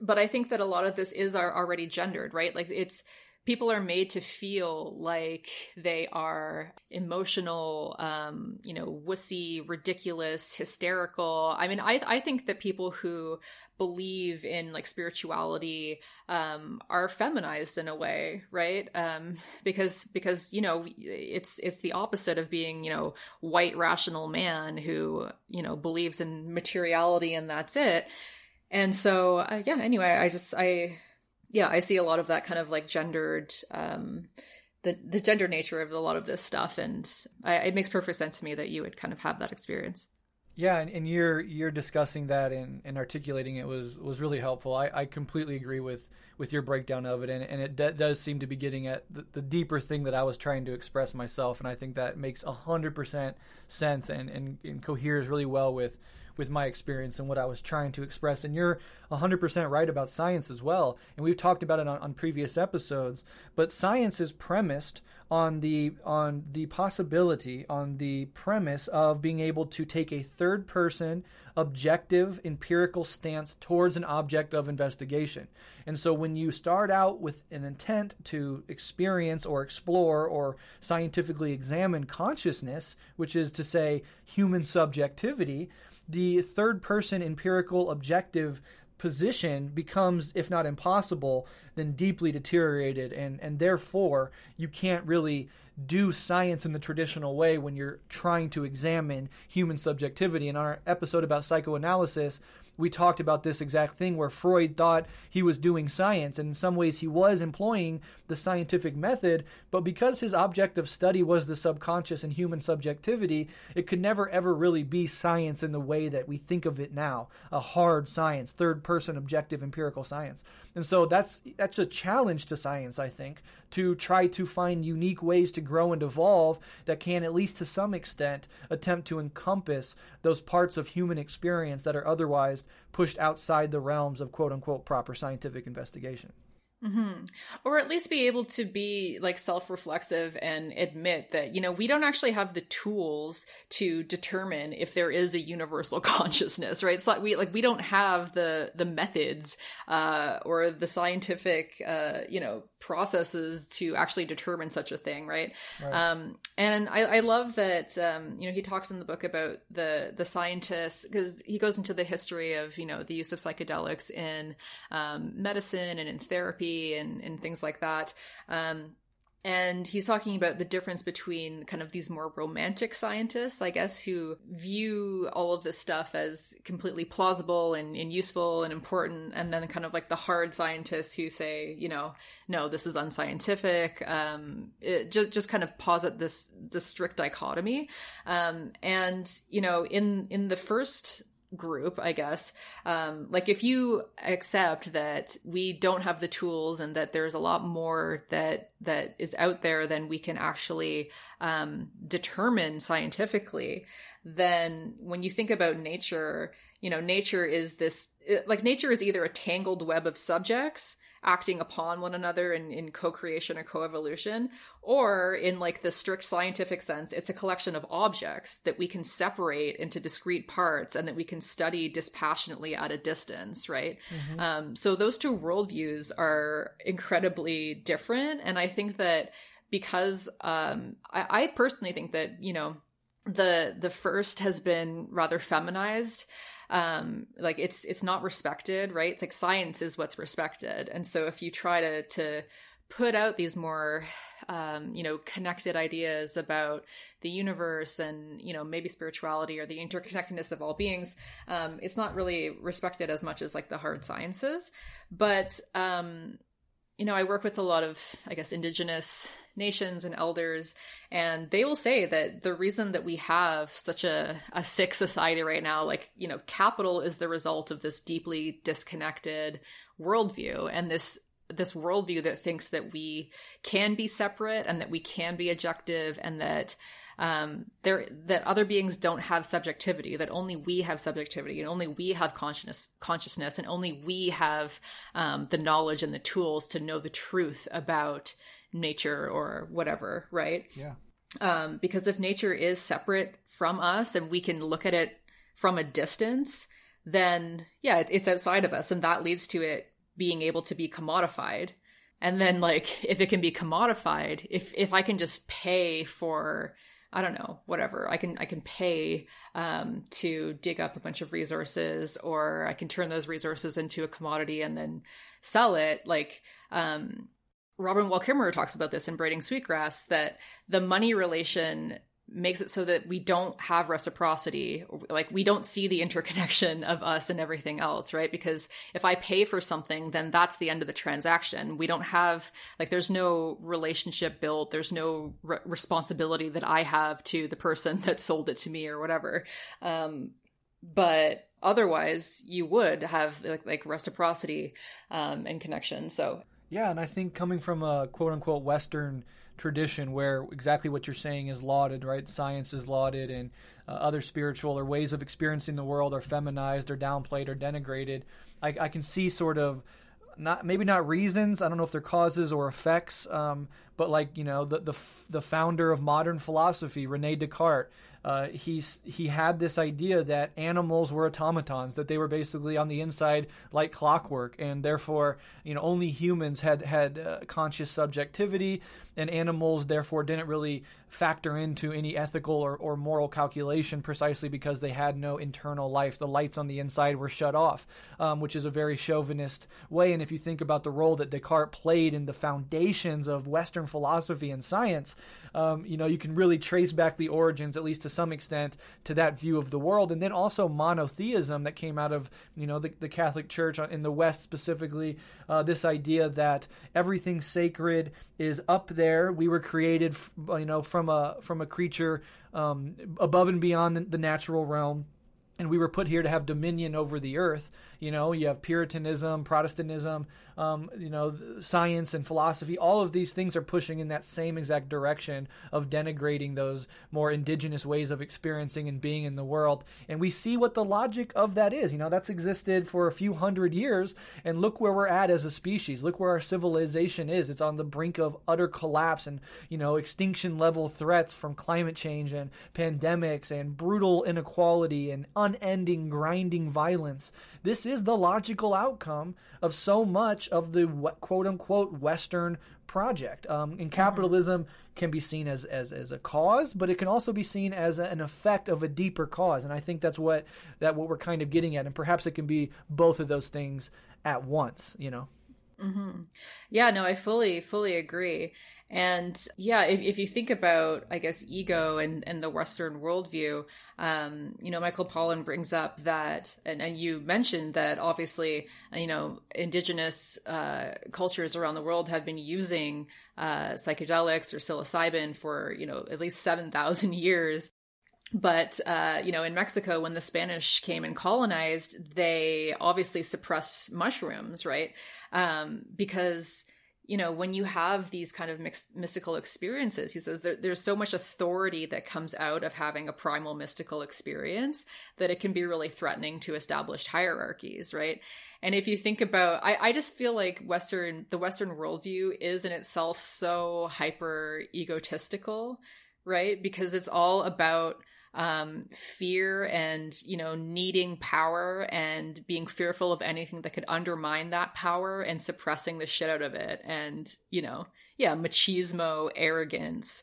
but I think that a lot of this is are already gendered, right? Like it's, people are made to feel like they are emotional, um, you know, wussy, ridiculous, hysterical. I mean, I I think that people who believe in like spirituality um, are feminized in a way, right? Um, because because you know it's it's the opposite of being you know white rational man who you know believes in materiality and that's it. And so uh, yeah. Anyway, I just I yeah I see a lot of that kind of like gendered. Um, the, the gender nature of a lot of this stuff and I, it makes perfect sense to me that you would kind of have that experience yeah, and, and you're you're discussing that and, and articulating it was was really helpful. I, I completely agree with with your breakdown of it, and, and it d- does seem to be getting at the, the, deeper thing that I was trying to express myself, and I think that makes hundred percent sense and, and, and coheres really well with with my experience and what I was trying to express. And you're 100% right about science as well. And we've talked about it on, on previous episodes. But science is premised on the on the possibility, on the premise of being able to take a third person, objective, empirical stance towards an object of investigation. And so when you start out with an intent to experience or explore or scientifically examine consciousness, which is to say human subjectivity, the third person empirical objective position becomes, if not impossible, then deeply deteriorated. And, and therefore, you can't really do science in the traditional way when you're trying to examine human subjectivity. In our episode about psychoanalysis, we talked about this exact thing where Freud thought he was doing science, and in some ways he was employing the scientific method, but because his object of study was the subconscious and human subjectivity, it could never ever really be science in the way that we think of it now a hard science, third person objective empirical science. And so that's that's a challenge to science, I think, to try to find unique ways to grow and evolve that can at least to some extent attempt to encompass those parts of human experience that are otherwise pushed outside the realms of quote unquote proper scientific investigation. Mm-hmm. Or at least be able to be like self reflexive and admit that, you know, we don't actually have the tools to determine if there is a universal [LAUGHS] consciousness, right? It's like we, like, we don't have the, the methods, uh, or the scientific, uh, you know, processes to actually determine such a thing, right? right. Um, and I, I love that, um, you know, he talks in the book about the, the scientists, because he goes into the history of, you know, the use of psychedelics in, um, medicine and in therapy and, and things like that. Um, and he's talking about the difference between kind of these more romantic scientists, I guess, who view all of this stuff as completely plausible and, and, useful and important, and then kind of like the hard scientists who say, you know, no, this is unscientific. Um, it just just kind of posit this this strict dichotomy, um, and you know, in in the first group, I guess. Um, like if you accept that we don't have the tools and that there's a lot more that that is out there than we can actually um, determine scientifically, then when you think about nature, you know, nature is this like nature is either a tangled web of subjects acting upon one another in, in co-creation or co-evolution or in like the strict scientific sense it's a collection of objects that we can separate into discrete parts and that we can study dispassionately at a distance right mm-hmm. um, so those two worldviews are incredibly different and i think that because um, I, I personally think that you know the the first has been rather feminized um like it's it's not respected right? It's like science is what's respected. And so if you try to to put out these more um you know connected ideas about the universe and you know maybe spirituality or the interconnectedness of all beings um it's not really respected as much as like the hard sciences. But um you know i work with a lot of i guess indigenous nations and elders and they will say that the reason that we have such a, a sick society right now like you know capital is the result of this deeply disconnected worldview and this this worldview that thinks that we can be separate and that we can be objective and that um, there that other beings don't have subjectivity that only we have subjectivity and only we have consciousness consciousness and only we have um, the knowledge and the tools to know the truth about nature or whatever, right? Yeah. Um, because if nature is separate from us and we can look at it from a distance, then yeah, it's outside of us, and that leads to it being able to be commodified. And then, like, if it can be commodified, if if I can just pay for I don't know, whatever. I can I can pay um, to dig up a bunch of resources, or I can turn those resources into a commodity and then sell it. Like um, Robin Wall Kimmerer talks about this in Braiding Sweetgrass that the money relation makes it so that we don't have reciprocity like we don't see the interconnection of us and everything else right? Because if i pay for something then that's the end of the transaction. We don't have like there's no relationship built. There's no re- responsibility that i have to the person [LAUGHS] that sold it to me or whatever. Um but otherwise you would have like, like reciprocity um and connection. So yeah, and I think coming from a quote unquote Western tradition where exactly what you're saying is lauded, right? Science is lauded, and uh, other spiritual or ways of experiencing the world are feminized or downplayed or denigrated. I, I can see sort of not maybe not reasons. I don't know if they're causes or effects, um, but like you know the the the founder of modern philosophy, Rene Descartes, uh, he's he had this idea that animals were automatons, that they were basically on the inside like clockwork, and therefore you know only humans had had uh, conscious subjectivity, and animals therefore didn't really factor into any ethical or, or moral calculation precisely because they had no internal life. The lights on the inside were shut off, um, which is a very chauvinist way. And if you think about the role that Descartes played in the foundations of Western philosophy and science, um, you know, you can really trace back the origins, at least to some extent, to that view of the world. And then also monotheism that came out of, you know, the, the Catholic Church in the West specifically, uh, this idea that everything sacred is up there. We were created, you know, from a from a creature um, above and beyond the, the natural realm and we were put here to have dominion over the earth. You know, you have Puritanism, Protestantism, um, you know, science and philosophy, all of these things are pushing in that same exact direction of denigrating those more indigenous ways of experiencing and being in the world. And we see what the logic of that is. You know, that's existed for a few hundred years, and look where we're at as a species. Look where our civilization is. It's on the brink of utter collapse and, you know, extinction level threats from climate change and pandemics and brutal inequality and unending grinding violence. This is the logical outcome of so much of the quote unquote Western project. Um, and mm-hmm. capitalism can be seen as, as, as a cause, but it can also be seen as a, an effect of a deeper cause. And I think that's what that what we're kind of getting at. And perhaps it can be both of those things at once, you know. Mm-hmm. Yeah, no, I fully, fully agree. And yeah, if, if you think about, I guess, ego and, and the Western worldview, um, you know, Michael Pollan brings up that, and, and you mentioned that obviously, you know, indigenous uh, cultures around the world have been using uh, psychedelics or psilocybin for, you know, at least 7,000 [LAUGHS] years. But uh, you know in mexico when the spanish came and colonized they obviously suppressed mushrooms right? Um, because you know when you have these kind of mystical experiences he says there, there's so much authority that comes out of having a primal mystical experience that it can be really threatening to established hierarchies right? And if you think about I, I just feel like western the western worldview is in itself so hyper egotistical right? Because it's all about um, fear and you know needing power and being fearful of anything that could undermine that power and suppressing the shit out of it and you know yeah machismo arrogance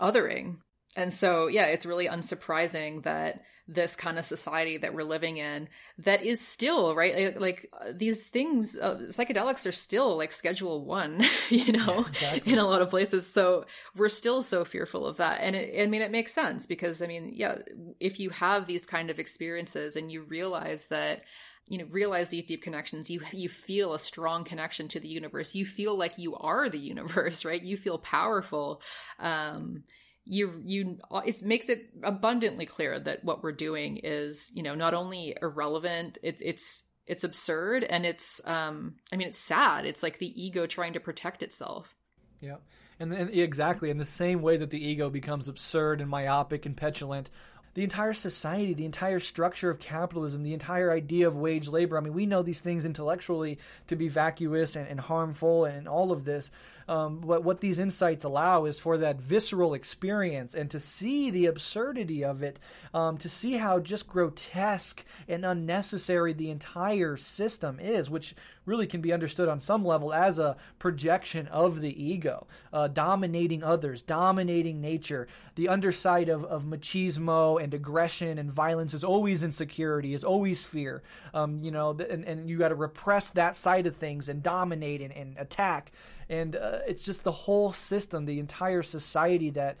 othering. And so yeah it's really unsurprising that this kind of society that we're living in that is still right like, uh, these things uh, psychedelics are still like schedule 1 [LAUGHS] you know exactly. in a lot of places. So we're still so fearful of that. And it, i mean it makes sense because i mean yeah if you have these kind of experiences and you realize that you know realize these deep connections you you feel a strong connection to the universe. You feel like you are the universe [LAUGHS] right? You feel powerful. Um you you it makes it abundantly clear that what we're doing is you know not only irrelevant it, it's it's absurd and it's um i mean it's sad it's like the ego trying to protect itself yeah and, exactly in the same way that the ego becomes absurd and myopic and petulant the entire society, the entire structure of capitalism, the entire idea of wage labor. I mean, we know these things intellectually to be vacuous and, and harmful and all of this. Um, but what these insights allow is for that visceral experience and to see the absurdity of it, um, to see how just grotesque and unnecessary the entire system is, which really can be understood on some level as a projection of the ego, uh, dominating others, dominating nature. The underside of, of machismo and aggression and violence is always insecurity, is always fear. Um, you know, and, and you got to repress that side of things and dominate and, and attack and uh, it's just the whole system, the entire society that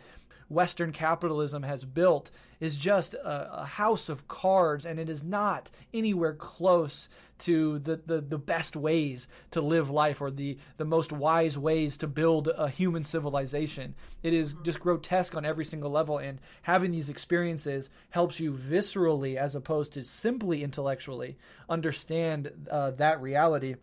Western capitalism has built is just a, a, house of cards, and it is not anywhere close to the, the, the best ways to live life or the, the most wise ways to build a human civilization. It is just grotesque on every single level, and having these experiences helps you viscerally, as opposed to simply intellectually, understand uh, that reality.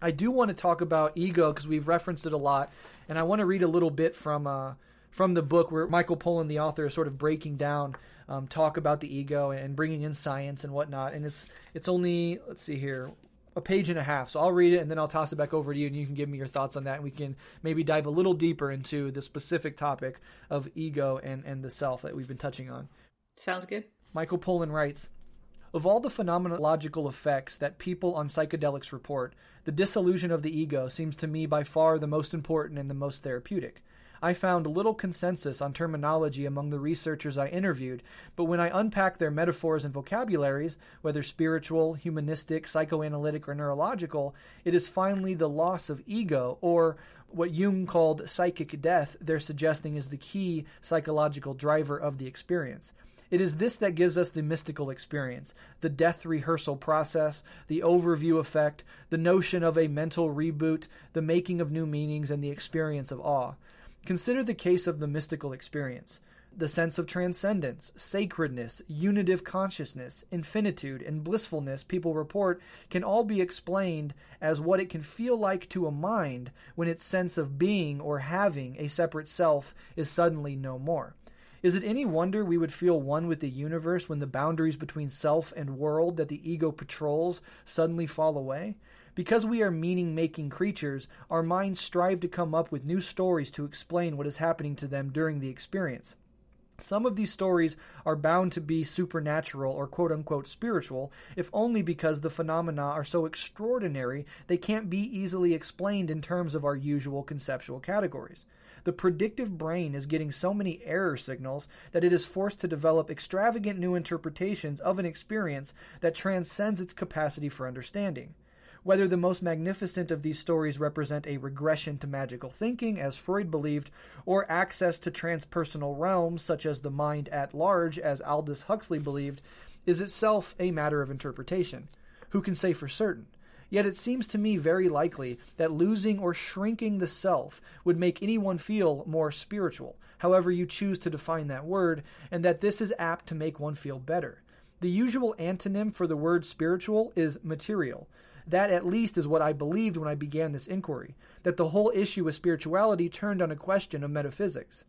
I do want to talk about ego because we've referenced it a lot, and I want to read a little bit from uh, from the book where Michael Pollan, the author, is sort of breaking down um, talk about the ego and bringing in science and whatnot. And it's it's only let's see here a page and a half. So I'll read it and then I'll toss it back over to you, and you can give me your thoughts on that. And we can maybe dive a little deeper into the specific topic of ego and and the self that we've been touching on. Sounds good. Michael Pollan writes. Of all the phenomenological effects that people on psychedelics report, the dissolution of the ego seems to me by far the most important and the most therapeutic. I found little consensus on terminology among the researchers I interviewed, but when I unpacked their metaphors and vocabularies, whether spiritual, humanistic, psychoanalytic, or neurological, it is finally the loss of ego, or what Jung called psychic death, they're suggesting is the key psychological driver of the experience. It is this that gives us the mystical experience, the death rehearsal process, the overview effect, the notion of a mental reboot, the making of new meanings, and the experience of awe. Consider the case of the mystical experience. The sense of transcendence, sacredness, unitive consciousness, infinitude, and blissfulness people report can all be explained as what it can feel like to a mind when its sense of being or having a separate self is suddenly no more. Is it any wonder we would feel one with the universe when the boundaries between self and world that the ego patrols suddenly fall away? Because we are meaning making creatures, our minds strive to come up with new stories to explain what is happening to them during the experience. Some of these stories are bound to be supernatural or quote unquote spiritual, if only because the phenomena are so extraordinary they can't be easily explained in terms of our usual conceptual categories. The predictive brain is getting so many error signals that it is forced to develop extravagant new interpretations of an experience that transcends its capacity for understanding. Whether the most magnificent of these stories represent a regression to magical thinking, as Freud believed, or access to transpersonal realms, such as the mind at large, as Aldous Huxley believed, is itself a matter of interpretation. Who can say for certain? Yet it seems to me very likely that losing or shrinking the self would make anyone feel more spiritual, however you choose to define that word, and that this is apt to make one feel better. The usual antonym for the word spiritual is material. That at least is what I believed when I began this inquiry, that the whole issue with spirituality turned on a question of metaphysics.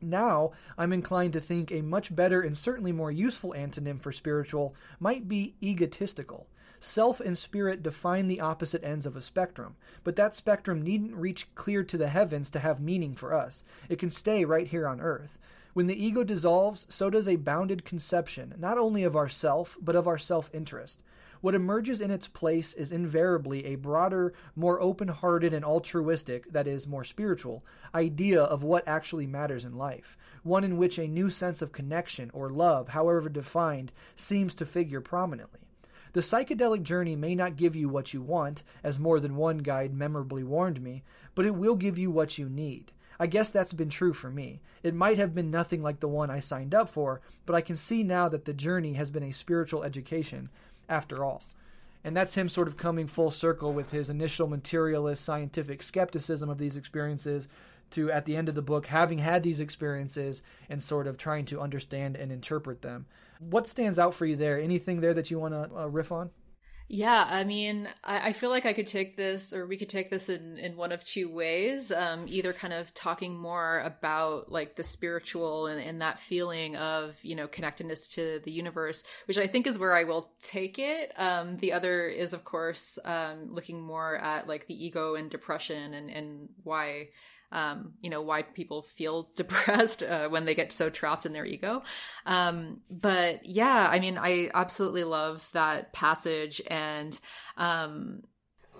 Now, I'm inclined to think a much better and certainly more useful antonym for spiritual might be egotistical. Self and spirit define the opposite ends of a spectrum, but that spectrum needn't reach clear to the heavens to have meaning for us. It can stay right here on earth. When the ego dissolves, so does a bounded conception, not only of ourself, but of our self interest. What emerges in its place is invariably a broader, more open hearted and altruistic, that is, more spiritual, idea of what actually matters in life, one in which a new sense of connection or love, however defined, seems to figure prominently. The psychedelic journey may not give you what you want, as more than one guide memorably warned me, but it will give you what you need. I guess that's been true for me. It might have been nothing like the one I signed up for, but I can see now that the journey has been a spiritual education after all. And that's him sort of coming full circle with his initial materialist scientific skepticism of these experiences to, at the end of the book, having had these experiences and sort of trying to understand and interpret them. What stands out for you there? Anything there that you want to uh, riff on? Yeah, I mean, I, I, feel like I could take this, or we could take this in, in one of two ways. Um, either kind of talking more about like the spiritual and, and that feeling of, you know, connectedness to the universe, which I think is where I will take it. Um, the other is, of course, um, looking more at like the ego and depression and, and why um, you know, why people feel [LAUGHS] depressed uh, when they get so trapped in their ego. Um, but yeah, I mean, I absolutely love that passage. And um,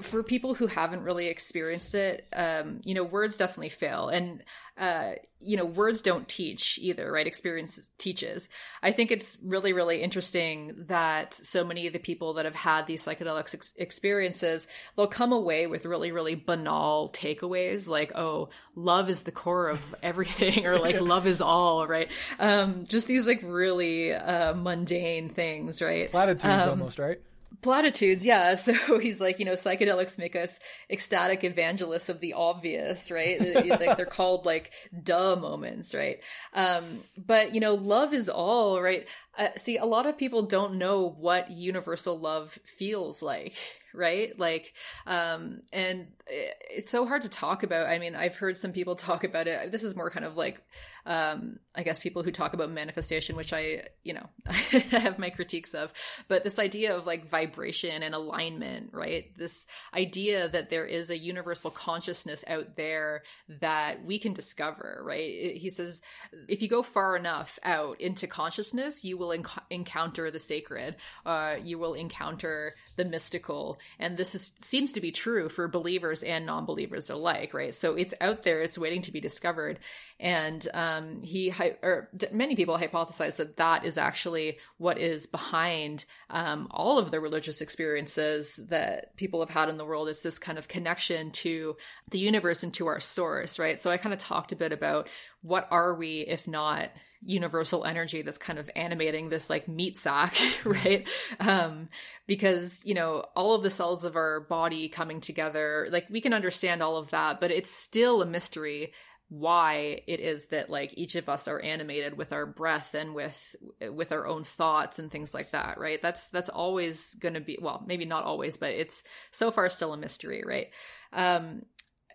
for people who haven't really experienced it, um, you know, words definitely fail. And, uh, you know, words don't teach either, right? Experience teaches. I think it's really, really interesting that so many of the people that have had these psychedelic ex- experiences, they'll come away with really, really banal takeaways like, oh, love is the core of [LAUGHS] everything, or like, love is all, right? Um, just these like really uh, mundane things, right? Platitudes um, almost, right? Platitudes yeah. [LAUGHS] So he's like you know psychedelics make us ecstatic evangelists of the obvious right? Like they're called like duh moments right? Um but you know love is all right uh, see a lot of people don't know what universal love feels like [LAUGHS] right like um and it's so hard to talk about i mean i've heard some people [LAUGHS] talk about it this is more kind of like um, I guess people who talk about manifestation, which I, you know, [LAUGHS] I have my critiques of, but this idea of like vibration and alignment, right? This idea that there is a universal consciousness out there that we can discover, right? He says, if you go far enough out into consciousness, you will enc- encounter the sacred, uh, you will encounter the mystical. And this is, seems to be true for believers and non believers alike, right? So it's out there, it's waiting to be discovered. And, um, he or many people hypothesize that that is actually what is behind um, all of the religious experiences that people have had in the world. Is this kind of connection to the universe and to our source, right? So I kind of talked a bit about what are we if not universal energy that's kind of animating this like meat sack, [LAUGHS] right? Um, because, you know, all of the cells of our body coming together, like we can understand all of that, but it's still a mystery why it is that like each of us are animated with our breath and with with our own thoughts and things like that right? That's that's always going to be well maybe not always but it's so far still a mystery right? Um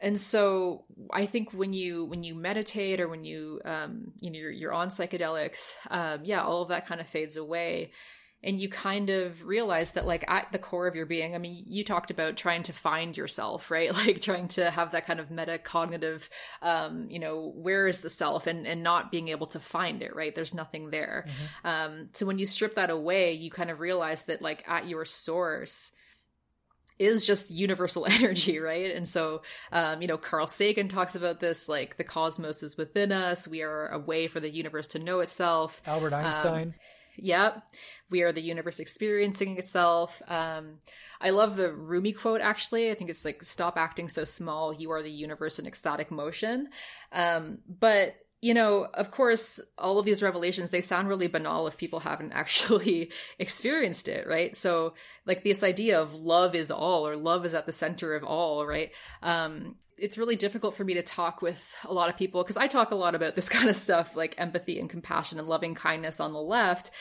and so i think when you when you meditate or when you um you know you're, you're on psychedelics um yeah all of that kind of fades away and you kind of realize that like at the core of your being i mean you talked about trying to find yourself right [LAUGHS] like trying to have that kind of metacognitive um you know where is the self and and not being able to find it right there's nothing there mm-hmm. um so when you strip that away you kind of realize that like at your source is just universal [LAUGHS] energy, right? And so, um, you know, Carl Sagan talks about this like the cosmos is within us. We are a way for the universe to know itself. Albert Einstein. Um, Yep. We are the universe experiencing itself. Um, I love the Rumi quote, actually. I think it's like, stop acting so small. You are the universe in ecstatic motion. Um, but you know, of course, all of these revelations, they sound really banal if people [LAUGHS] haven't actually [LAUGHS] experienced it, right? So, like this idea of love is all or love is at the center of all, right? Um, it's really difficult for me to talk with a lot of people because I talk a lot about this [LAUGHS] kind of stuff like empathy and compassion and loving kindness on the left.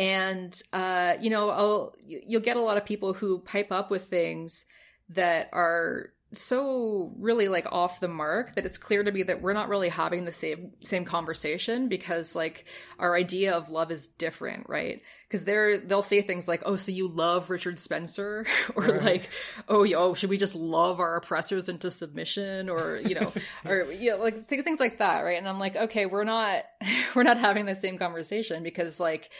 And, uh, you know, I'll, you'll get a lot of people who pipe up with things that are so really like off the mark that it's clear to me that we're not really having the same same conversation because like our idea of love is different right? Because they're they'll say things like oh so you love richard spencer? [LAUGHS] or right. like oh oh should we just love our oppressors into submission? or you know [LAUGHS] or you know like things like that right? And i'm like okay we're not [LAUGHS] we're not having the same conversation because like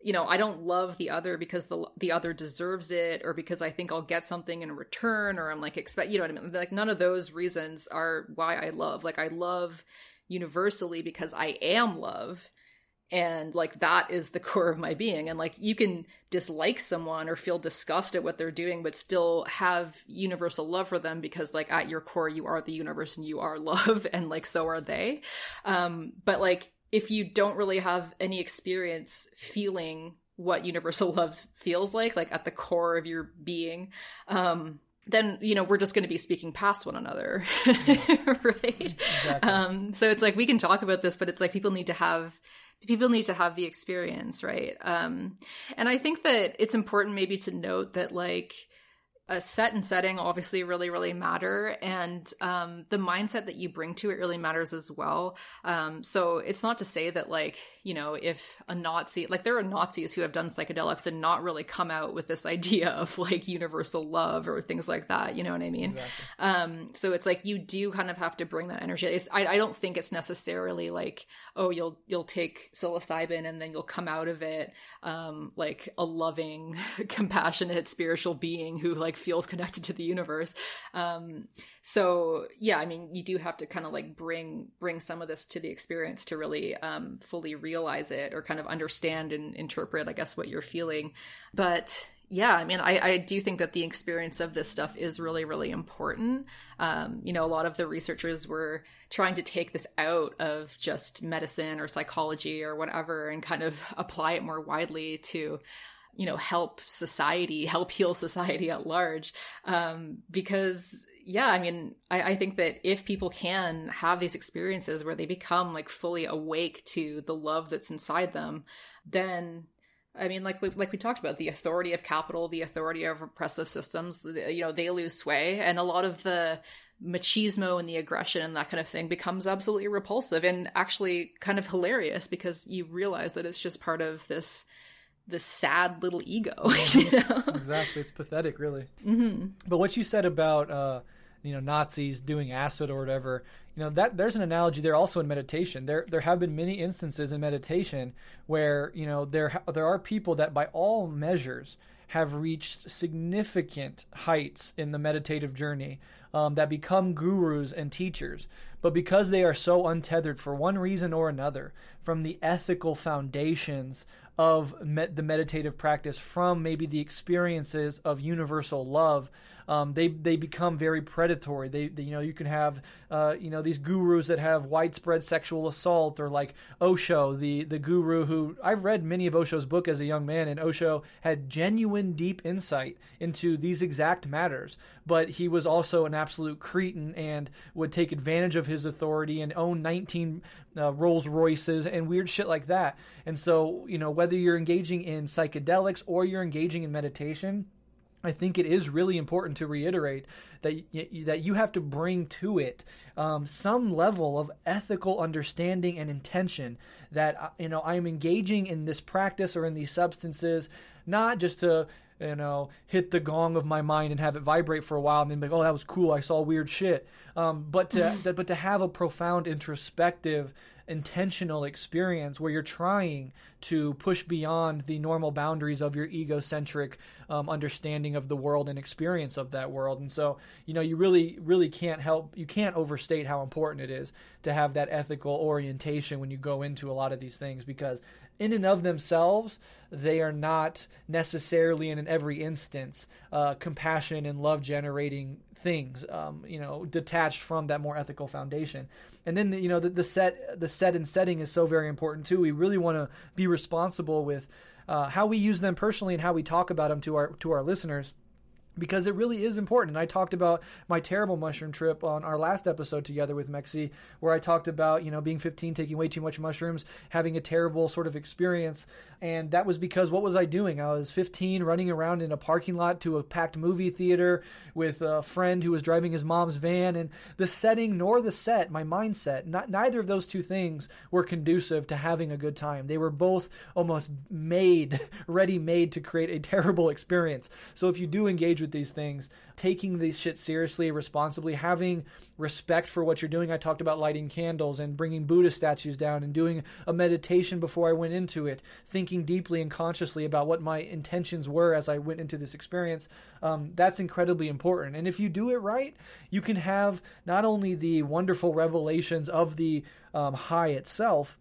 you know, I don't love the other because the the other deserves it or because I think I'll get something in return or I'm like expect, you know what I mean? Like none of those reasons are why I love. Like I love universally because I am love and like that is the [LAUGHS] core of my being and like you can dislike someone or feel disgust at what they're doing but still have universal love for them because like at your core you are the universe and you are [LAUGHS] love and like so are they um but like if you don't really have any experience feeling what universal [LAUGHS] love feels like like at the core of your being um then you know we're just going to be speaking past one another [LAUGHS] right? Exactly. um so it's like we can talk about this but it's like people need to have people need to have the experience right? Um and i think that it's important maybe to note that like a set and setting obviously really really matter and um, the mindset that you bring to it really matters as well. Um, so it's not to say that like you know if a nazi like there are nazis who have done psychedelics and not really come out with this [LAUGHS] idea of like universal love or things like that you know what i mean? Exactly. um, so it's like you do kind of have to bring that energy. I, I don't think it's necessarily like oh you'll you'll take psilocybin and then you'll come out of it um, like a loving [LAUGHS] compassionate spiritual being who like feels connected to the universe. Um, so yeah, I mean, you do have to kind of like bring bring some of this to the experience to really um, fully realize it or kind of understand and interpret, I guess, what you're feeling. But yeah, I mean, I, I do think that the experience of this stuff is really, really important. Um, you know, a lot of the researchers were trying to take this out of just medicine or psychology or whatever and kind of [LAUGHS] apply it more widely to you know help society [LAUGHS] help heal society at large. Um, because yeah i mean I, I, think that if people can have these experiences where they become like fully awake to the love that's inside them then i mean like like we talked about the authority of capital the authority of oppressive systems you know they lose sway and a lot of the machismo and the aggression and that kind of thing becomes absolutely repulsive and actually kind of hilarious because you realize that it's just part of this this sad little ego. [LAUGHS] you know? Exactly, it's pathetic, really. Mm-hmm. But what you said about uh, you know Nazis doing acid or whatever, you know that there's an analogy there also in meditation. There there have been many instances in meditation where you know there there are people that by all measures have reached significant heights in the meditative journey um, that become gurus and teachers. But because they are so untethered for one reason or another from the ethical foundations of the meditative practice from maybe the experiences of universal love um, they they become very predatory. They, they, you know you can have uh, you know these gurus that have widespread sexual assault or like Osho, the the guru who I've read many of Osho's book as a young man, and Osho had genuine deep insight into these exact matters. But he was also an absolute cretin and would take advantage of his authority and own 19 uh, Rolls Royces and weird shit like that. And so you know whether you're engaging in psychedelics or you're engaging in meditation I think it is really important to reiterate that y- that you have to bring to it um, some level of ethical understanding and intention that uh, you know I am engaging in this practice or in these substances not just to you know hit the gong of my mind and have it vibrate for a while and then be like oh that was cool. I saw weird shit. Um, but to [LAUGHS] but to have a profound introspective intentional experience where you're trying to push beyond the normal boundaries of your egocentric um, understanding of the world and experience of that world. And so, you know, you really, really can't help, you can't overstate how important it is to have that ethical orientation when you go into a lot of these things because in and of themselves, they are not necessarily and in every instance uh, compassion and love generating things. Um, you know, detached from that more ethical foundation. And then the, you know the, the set the set and setting is so very important too. We really want to be responsible with uh, how we use them personally and how we talk about them to our to our listeners because it really is important. And I talked about my terrible mushroom trip on our last episode together with Mexie, where I talked about, you know, being 15, taking way too much mushrooms, having a terrible sort of experience. And that was because what was I doing? I was 15, running around in a parking lot to a packed movie theater with a friend who was driving his mom's van. And the setting nor the set, my mindset, not, neither of those two things were conducive to having a good time. They were both almost made, [LAUGHS] ready made to create a terrible [LAUGHS] experience. So if you do engage with with these things, taking these shit seriously, responsibly, having respect for what you're doing. I talked about lighting candles and bringing Buddha statues down and doing a meditation before I went into it, thinking deeply and consciously about what my intentions were as I went into this experience. Um, that's incredibly important. And if you do it right, you can have not only the wonderful revelations of the um, high itself,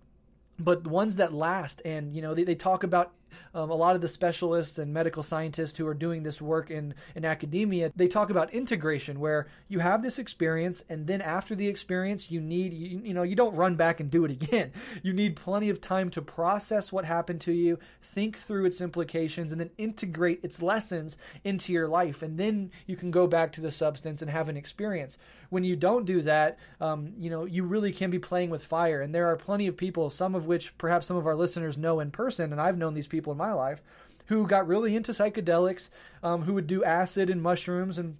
but ones that last. And, you know, they, they talk about um, a lot of the specialists and medical scientists who are doing this work in, in academia, they talk about integration, where you have this experience, and then after the experience, you need, you, you know, you don't run back and do it again. [LAUGHS] You need plenty of time to process what happened to you, think through its implications, and then integrate its lessons into your life. And then you can go back to the substance and have an experience. When you don't do that, um, you know, you really can be playing with fire. And there are plenty of people, some of which perhaps some of our listeners know in person, and I've known these people in my life, who got really into psychedelics, um, who would do acid and mushrooms and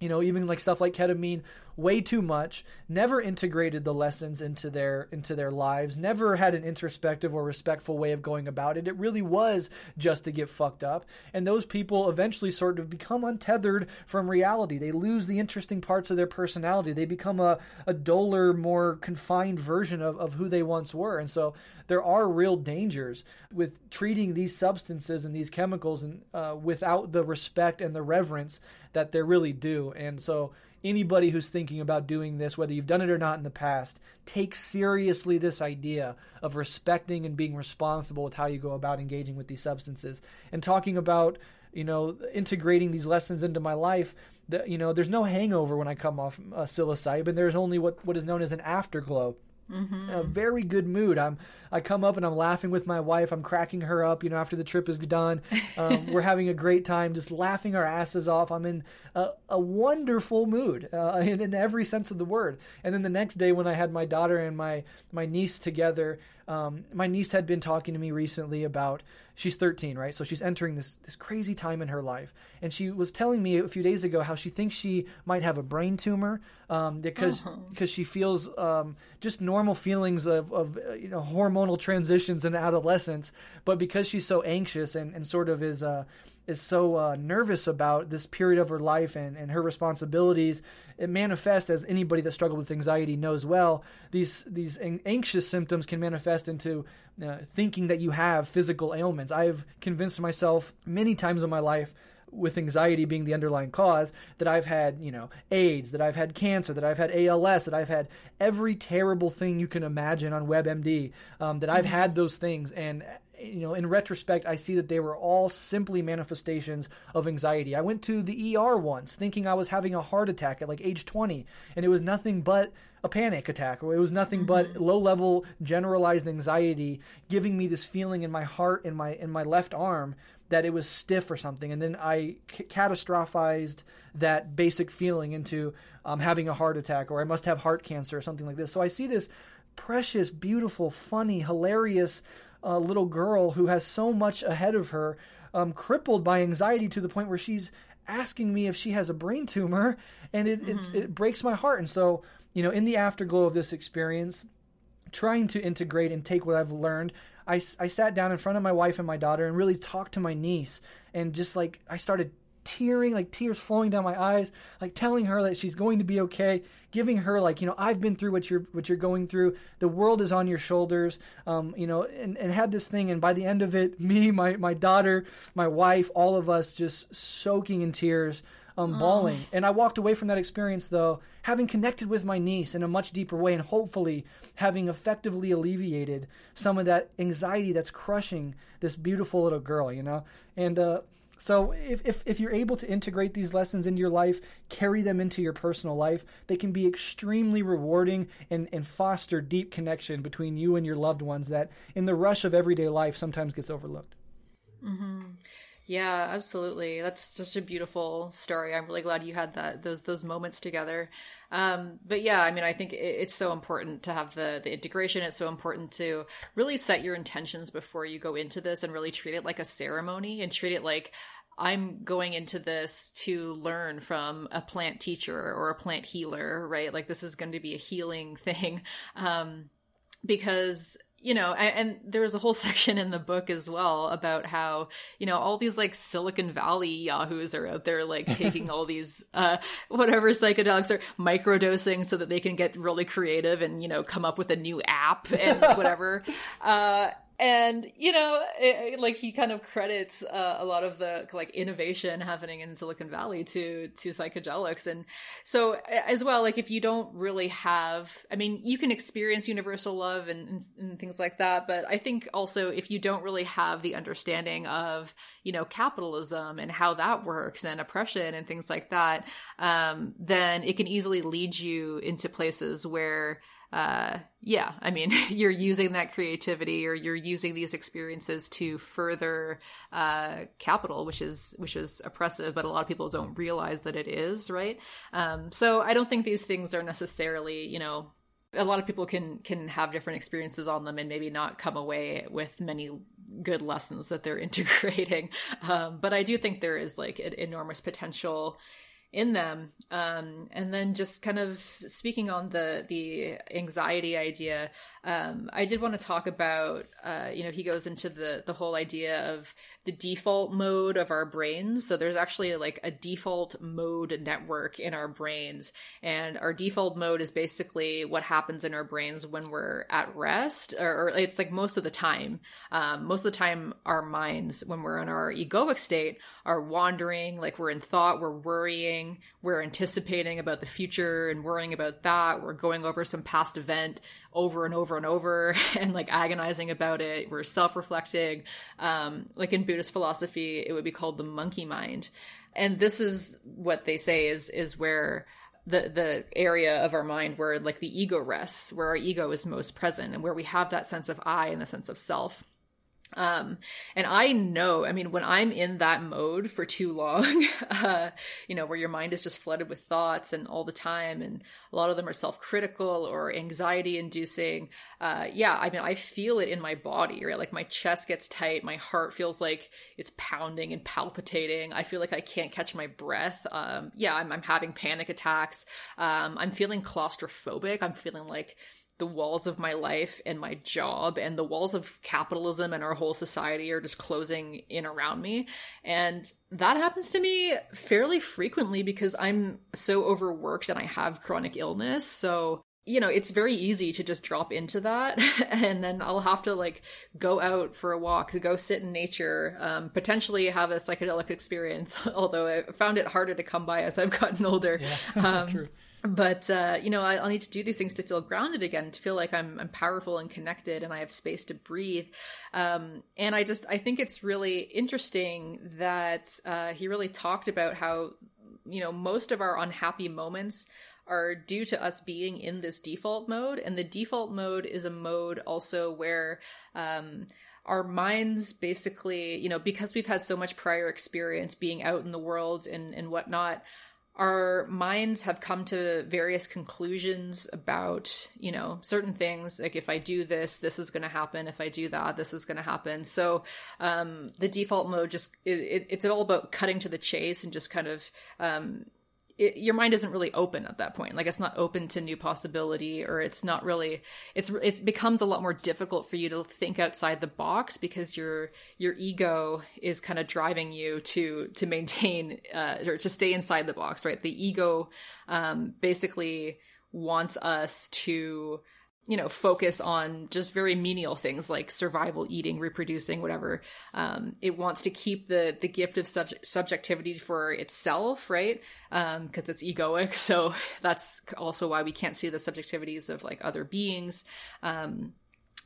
you know even like stuff like ketamine way too much never integrated the lessons into their into their lives never had an introspective or respectful way of going about it. It really was just to get fucked up. And those people eventually sort of become untethered from reality. They lose the interesting parts of their personality. They become a, a duller more confined version of, of who they once were. And so there are real dangers with treating these substances and these chemicals and uh, without the respect and the reverence that they're really due. and so anybody who's thinking about doing this, whether you've done it or not in the past, take seriously this idea of respecting and being responsible with how you go about engaging with these substances and talking about, you know, integrating these lessons into my life. That you know, there's no hangover when I come off uh, psilocybin. There's only what what is known as an afterglow. Mm-hmm. A very good mood. I'm. I come up and I'm laughing with my wife. I'm cracking her up. You know, after the trip is done, um, [LAUGHS] we're having a great time, just laughing our asses off. I'm in a, a wonderful mood uh, in, in every sense of the word. And then the next day, when I had my daughter and my my niece together, um, my niece had been talking to me recently about she's 13, right? So she's entering this this crazy time in her life, and she was telling me a few days ago how she thinks she might have a brain tumor um, because uh-huh. because she feels um, just normal feelings of, of uh, you know hormonal transitions in adolescence, but because she's so anxious and, and sort of is uh, is so uh, nervous about this period of her life and, and her responsibilities, it manifests as anybody that struggled with anxiety knows well. These these anxious symptoms can manifest into uh, thinking that you have physical ailments. I've convinced myself many times in my life with anxiety being the underlying cause that I've had, you know, AIDS, that I've had cancer, that I've had ALS, that I've had every terrible thing you can imagine on WebMD, um, that I've mm-hmm. had those things. And you know, in retrospect, I see that they were all simply manifestations of anxiety. I went to the ER once thinking I was having a heart attack at like age 20, and it was nothing but a panic attack, or it was nothing mm-hmm. but low level generalized anxiety giving me this feeling in my heart and my in my left arm that it was stiff or something. And then I c- catastrophized that basic feeling into um, having a heart attack, or I must have heart cancer, or something like this. So I see this precious, beautiful, funny, hilarious uh, little girl who has so much ahead of her, um, crippled by anxiety to the point where she's asking me if she has a brain tumor, and it mm-hmm. it breaks my heart. And so, you know, in the afterglow of this experience, trying to integrate and take what I've learned, I, I sat down in front of my wife and my daughter and really talked to my niece, and just like I started tearing, like tears flowing down my eyes, like telling her that she's going to be okay, giving her like, you know, I've been through what you're what you're going through. The world is on your shoulders. Um, you know, and, and had this thing and by the end of it, [LAUGHS] me, my my daughter, my wife, all of us just soaking in tears. Um, bawling. And I walked away from that experience, though, having connected with my niece in a much deeper way and hopefully having effectively alleviated some of that anxiety that's crushing this beautiful little girl, you know? And, uh, so if, if, if you're able to integrate these lessons into your life, carry them into your personal life, they can be extremely rewarding and, and foster deep connection between you and your loved ones that in the rush of everyday life sometimes gets overlooked. Mm-hmm. Yeah, absolutely. That's such a beautiful story. I'm really glad you had that those those moments together. Um, but yeah, I mean, I think it, it's so important to have the the integration. It's so important to really set your intentions before you go into this and really treat it like a ceremony and treat it like I'm going into this to learn from a plant teacher or a plant healer, right? Like this is going to be a healing [LAUGHS] thing. Um, because you know, and, and there was a whole [LAUGHS] section in the book as well about how, you know, all these like Silicon Valley yahoos are out there like taking [LAUGHS] all these, uh, whatever psychedelics are microdosing so that they can get really creative and, you know, come up with a new app and [LAUGHS] whatever. uh, and you know it, like he kind of credits uh, a lot of the like innovation happening in silicon valley to to psychedelics. And so as well like if you don't really have i mean you can experience universal love and, and, and things like that. But i think also if you don't really have the understanding of you know capitalism and how that works and oppression and things like that um, then it can easily lead you into places where uh, yeah, I mean, [LAUGHS] you're using that creativity or you're using these experiences to further uh, capital, which is which is oppressive, but a lot of people don't realize that it is, right? Um, so I don't think these things are necessarily, you know, a lot of people can can have different experiences on them and maybe not come away with many good lessons that they're [LAUGHS] integrating. Um, but I do think there is like an enormous potential in them. Um, and then just kind of speaking on the the anxiety idea um, i did want to talk about uh, you know he goes into the the whole idea of the default mode of our brains so there's actually like a default mode network in our brains and our default mode is basically what happens in our brains when we're at rest or, or it's like most of the time um, most of the time our minds when we're in our egoic state are wandering like we're in thought we're worrying we're anticipating about the future and worrying about that. We're going over some past event over and over and over [LAUGHS] and like agonizing about it. We're self reflecting. Um, like in Buddhist philosophy, it would be called the monkey mind. And this is what they say is is where the the area of our mind where like the ego rests, where our ego is most present and where we have that sense of I and the sense of self. Um, and I know, I mean, when I'm in that mode for too long, [LAUGHS] uh, you know, where your mind is just flooded with thoughts and all the time, and a lot of them are self critical or anxiety inducing. Uh, yeah, I mean, I feel it in my body, right? Like my chest gets tight, my heart feels like it's pounding and palpitating. I feel like I can't catch my breath. Um, yeah, I'm, I'm having panic attacks. Um, I'm feeling claustrophobic. I'm feeling like, the walls of my life and my job and the walls of capitalism and our whole society are just closing in around me. And that happens to me fairly frequently because I'm so overworked and I have chronic illness. So, you know, it's very easy to just drop into that. [LAUGHS] and then I'll have to like go out for a walk, to go sit in nature, um, potentially have a psychedelic experience, [LAUGHS] although I found it harder to come by as I've gotten older. Yeah, [LAUGHS] um, true but uh, you know I, will need to do these things to feel grounded again to feel like I'm, I'm powerful and connected and i have space to breathe. Um, and i just i think it's really interesting that uh, he really talked about how you know most of our unhappy moments are due to us being in this default mode. And the default mode is a mode also where um, our minds basically you know because we've had so much prior experience being out in the world and and whatnot our minds have come to various conclusions about you know certain things like if i do this this is going to happen. If i do that this is going to happen. So um, the default mode just it, it's all about cutting to the chase and just kind of um, it, your mind isn't really open at that point. Like it's not open to new possibility, or it's not really. It's it becomes a lot more difficult for you to think outside the box because your your ego is kind of driving you to to maintain uh, or to stay inside the box, right? The ego um, basically wants us to you know focus on just very menial things like survival eating reproducing whatever. Um, it wants to keep the the gift of subject, subjectivity for itself right? Because um, it's egoic. [LAUGHS] So that's also why we can't see the subjectivities of like other beings. Um,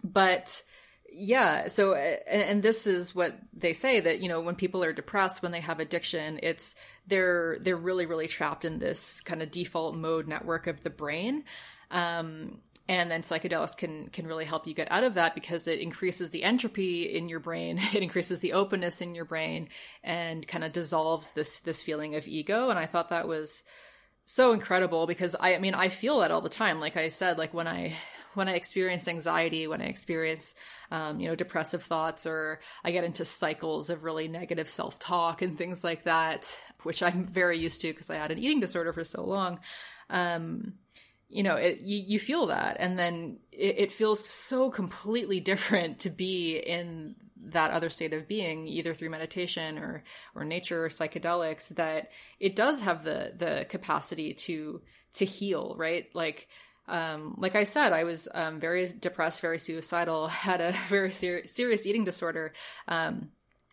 but yeah so and, and this is what they say that you know when people are depressed when they have addiction it's they're they're really really trapped in this kind of default mode network of the brain. Um, and then psychedelics can can really help you get out of that because it increases the entropy in your brain [LAUGHS] it increases the openness in your brain and kind of dissolves this this feeling of ego. And i thought that was so incredible because I, I mean i feel that all the time. Like i said like when i when i experience anxiety when i experience um, you know depressive thoughts or i get into cycles of really negative self-talk and things like that which i'm very used to because i had an eating disorder for so long um, you know, it, you, you feel that. And then it, it feels so completely different to be in that other state of being either through meditation or or nature or psychedelics that it does have the the capacity to to heal right like um like i said i was um very depressed very suicidal [LAUGHS] had a very ser- serious eating disorder um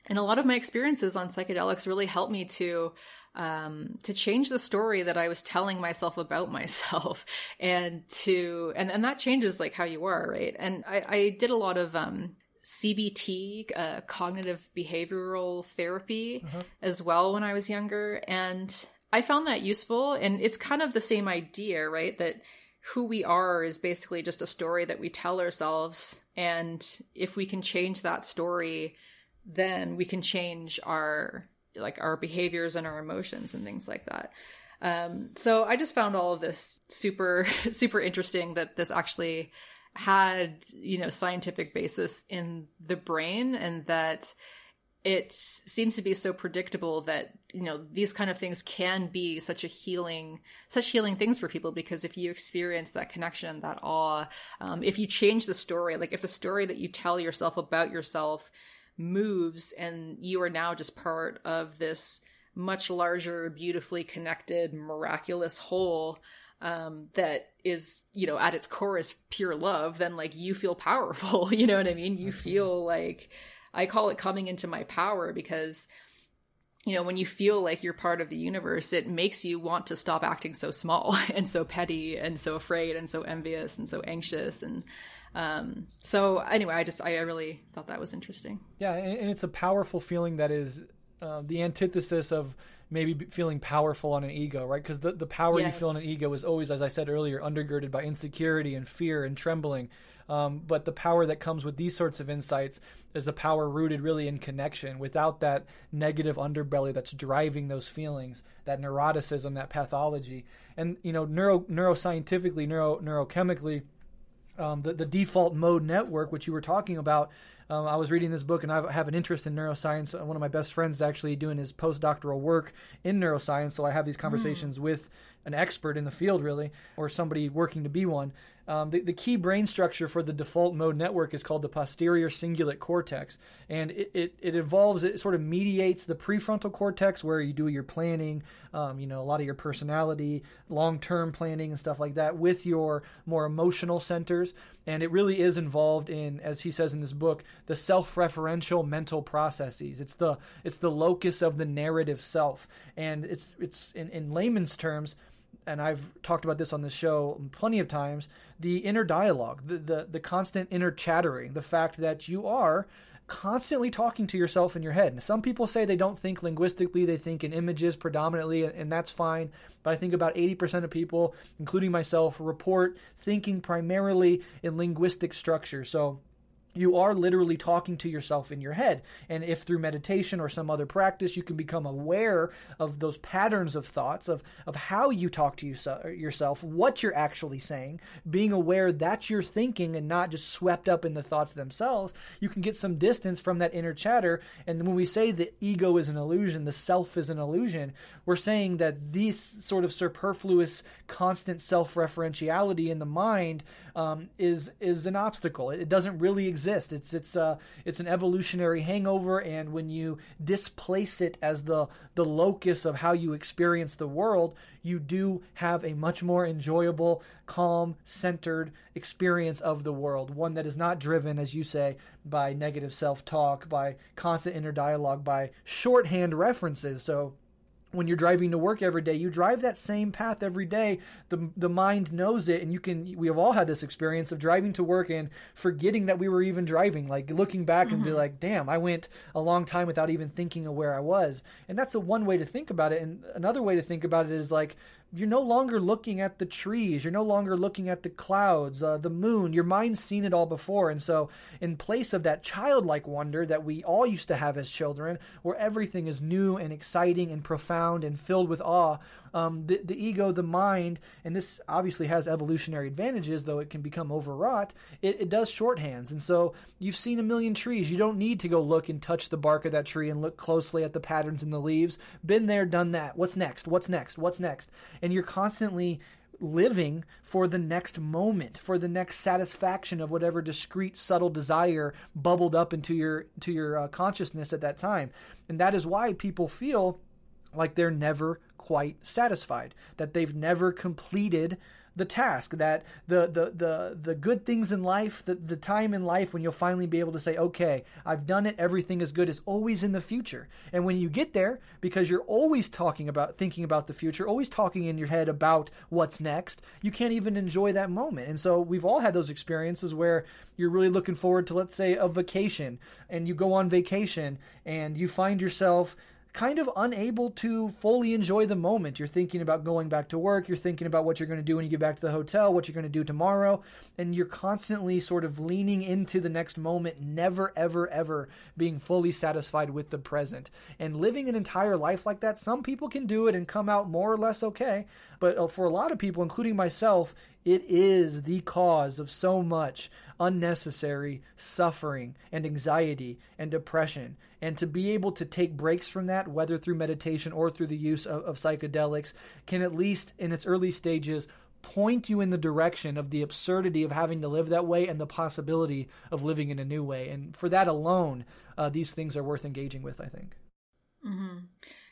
and a lot of my experiences on psychedelics really helped me to um, to change the story that I was telling myself about [LAUGHS] myself, and to and and that changes like how you are, right? And I, I did a lot of um, CBT, uh, cognitive behavioral therapy, uh-huh. as well when I was younger, and I found that useful. And it's kind of the same idea, right? That who we are is basically just a story that we tell ourselves, and if we can change that story, then we can change our like our behaviors and our emotions and things like that. Um, so I just found all of this super, [LAUGHS] super interesting that this actually had, you know, scientific basis in the brain and that it seems to be so predictable that, you know, these kind of things can be such a healing, such healing things for people because if you experience that connection, that awe, um, if you change the story, like if the story that you tell yourself about yourself moves and you are now just part of this much larger beautifully connected miraculous whole um, that is you know at its core is pure love then like you feel powerful [LAUGHS] you know what i mean you mm-hmm. feel like i call it coming into my power because you know when you feel like you're part of the universe it makes you want to stop acting so small [LAUGHS] and so petty and so afraid and so envious and so anxious and um, so anyway, I just I really thought that was interesting. Yeah, and, it's a powerful feeling that is uh, the antithesis of maybe feeling powerful on an ego, right? Because the, the power yes. you feel on an ego is always, as I said earlier, undergirded by insecurity and fear and trembling. Um, but the power that comes with these sorts of insights is a power rooted really in connection without that negative underbelly that's driving those feelings, that neuroticism, that pathology. And, you know, neuro, neuroscientifically, neuro, neurochemically, um, the, the default mode network, which you were talking about. Um, I was reading this book and I have an interest in neuroscience. One of my best friends is actually doing his postdoctoral work in neuroscience, so I have these conversations mm. with an expert in the field, really, or somebody working to be one. Um, the, the, key brain structure for the default mode network is called the posterior cingulate cortex, and it, it, it evolves, it sort of mediates the prefrontal cortex where you do your planning, um, you know, a lot of your personality, long term planning, and stuff like that, with your more emotional centers. And it really is involved in, as he says in this book, the self referential mental processes. It's the it's the locus of the narrative self, and it's it's in, in layman's terms and I've talked about this on the show plenty of times, the inner dialogue, the, the, the constant inner chattering, the fact that you are constantly talking to yourself in your head. Now, some people say they don't think linguistically, they think in images predominantly, and that's fine. But I think about 80% of people, including myself, report thinking primarily in linguistic structure. So you are literally talking to yourself in your head. And if through meditation or some other practice you can become aware of those patterns of thoughts, of, of how you talk to you, yourself, what you're actually saying, being aware that you're thinking and not just swept up in the thoughts themselves, you can get some distance from that inner chatter. And when we say the ego is an illusion, the self is an illusion, we're saying that these sort of superfluous, constant self referentiality in the mind um, is, is an obstacle. It doesn't really exist exist. It's it's uh it's an evolutionary hangover, and when you displace it as the the locus of how you experience the world, you do have a much more enjoyable, calm, centered experience of the world. One that is not driven, as you say, by negative self talk, by constant inner dialogue, by shorthand references. So when you're driving to work every day, you drive that same path every day. The the mind knows it, and you can. We have all had this experience of driving to work and forgetting that we were even driving, like looking back mm-hmm. and be mm-hmm. like, "Damn, I went a long time without even thinking of where I was." And that's a one way to think about it. And another way to think about it is like you're no longer looking at the trees. You're no longer looking at the clouds uh, the moon. Your mind's seen it all before. And so in place of that childlike wonder that we all used to have as children where everything is new and exciting and profound and filled with awe um, the, the ego, the mind, and this obviously has evolutionary advantages, though it can become overwrought, it, it does shorthands. And so you've seen a million trees. You don't need to go look and touch the bark of that tree and look closely at the patterns in the leaves. Been there, done that. What's next? What's next? What's next? And you're constantly living for the next moment for the next satisfaction of whatever discrete subtle desire bubbled up into your to your uh, consciousness at that time and that is why people feel like they're never quite satisfied, that they've never completed the task that the the the the good things in life the, the time in life when you'll finally be able to say okay i've done it. Everything is good is always in the future. And when you get there because you're always talking about thinking about the future always talking in your head about what's next you can't even enjoy that moment. And so we've all had those experiences where you're really looking forward to let's say a vacation and you go on vacation and you find yourself kind of unable to fully enjoy the moment. You're thinking about going back to work, you're thinking about what you're going to do when you get back to the hotel, what you're going to do tomorrow, and you're constantly sort of leaning into the next moment, never, ever, ever being fully satisfied with the present. And living an entire life like that, some people can do it and come out more or less okay, but uh, for a lot of people, including myself, it is the cause of so much unnecessary suffering and anxiety and depression. And to be able to take breaks from that, whether through meditation or through the use of, of psychedelics, can at least in its early stages point you in the direction of the absurdity of having to live that way and the possibility of living in a new way. And for that alone, uh, these things are worth engaging with, I think. Mm-hmm.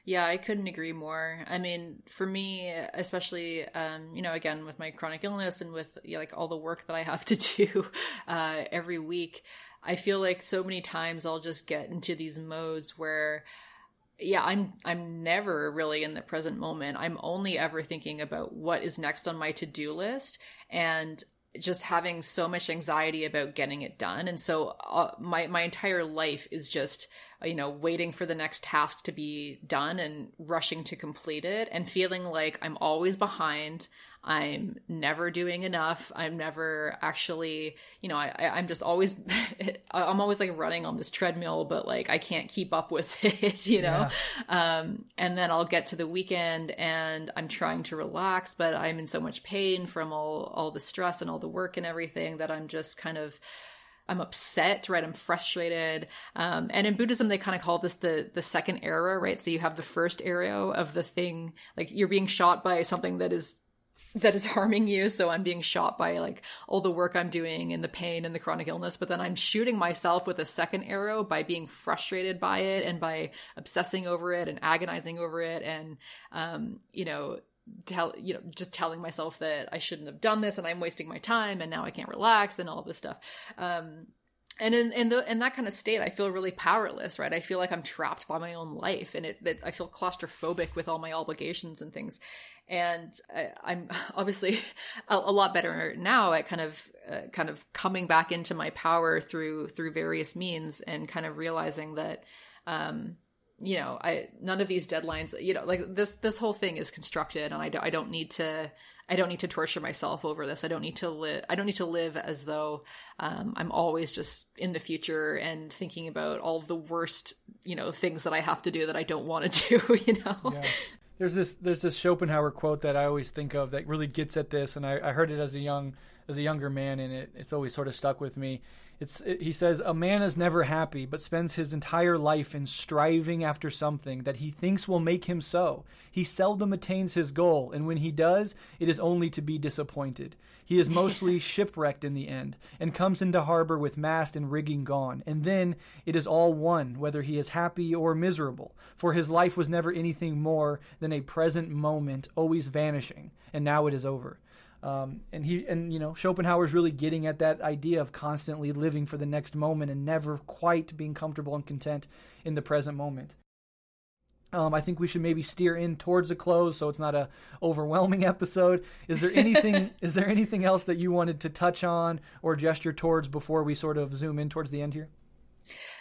Yeah, I couldn't agree more. I mean, for me, especially, um, you know, again with my chronic illness and with you know, like all the work that I have to [LAUGHS] do uh, every week, I feel like so many times I'll just get into these modes where yeah i'm i'm never really in the present moment i'm only ever thinking about what is next on my to-do list and just having so much anxiety about getting it done and so uh, my my entire life is just you know, waiting for the next task to be done and rushing to complete it and feeling like I'm always behind. I'm never doing enough. I'm never actually, you know, I, I'm just always, [LAUGHS] I'm always like running on this treadmill, but like I can't keep up with [LAUGHS] it, you know? Yeah. Um, and then I'll get to the weekend and I'm trying to relax, but I'm in so much pain from all, all the stress and all the work and everything that I'm just kind of, I'm upset, right? I'm frustrated. Um, and in Buddhism, they kind of call this the the second arrow, right? So you have the first arrow of the thing, like you're being shot by something that is that is [LAUGHS] harming you. So I'm being shot by like all the work I'm doing and the pain and the chronic illness. But then I'm shooting myself with a second arrow by being frustrated by it and by obsessing over it and agonizing over it and um, you know tell you know just telling myself that I shouldn't have done this and I'm wasting my time and now I can't relax and all this stuff. Um, and in in, the, in that kind of state, I feel really powerless, right? I feel like I'm trapped by my own life, and it, it I feel claustrophobic with all my obligations and things. And I, am [LAUGHS] obviously a, a, lot better now at kind of uh, kind of coming back into my power through through various means, and kind of realizing that. Um, you know, I none of these deadlines, you know, like this this whole thing is constructed, and I, do, I don't need to I don't need to torture myself over this. I don't need to live. I don't need to live as though um, I'm always just in the future and thinking about all the worst, you know, things that I have to do that I don't want to [LAUGHS] do. You know. Yeah. There's this there's this Schopenhauer quote that I always think of that really gets at this, and I, I heard it as a young as a younger man, and it, it's always sort of stuck with me. It's, it, he says, A man is never happy, but spends his entire life in striving after something that he thinks will make him so. He seldom attains his goal, and when he does, it is only to be disappointed. He is mostly shipwrecked in the end, and comes into harbor with mast and rigging gone, and then it is all one whether he is happy or miserable, for his life was never anything more than a present moment always vanishing, and now it is over. Um, and he and you know Schopenhauer's really getting at that idea of constantly living for the next moment and never quite being comfortable and content in the present moment. Um, I think we should maybe steer in towards the close, so it's not a overwhelming [LAUGHS] episode. Is there anything? [LAUGHS] is there anything else that you wanted to touch on or gesture towards before we sort of zoom in towards the end here?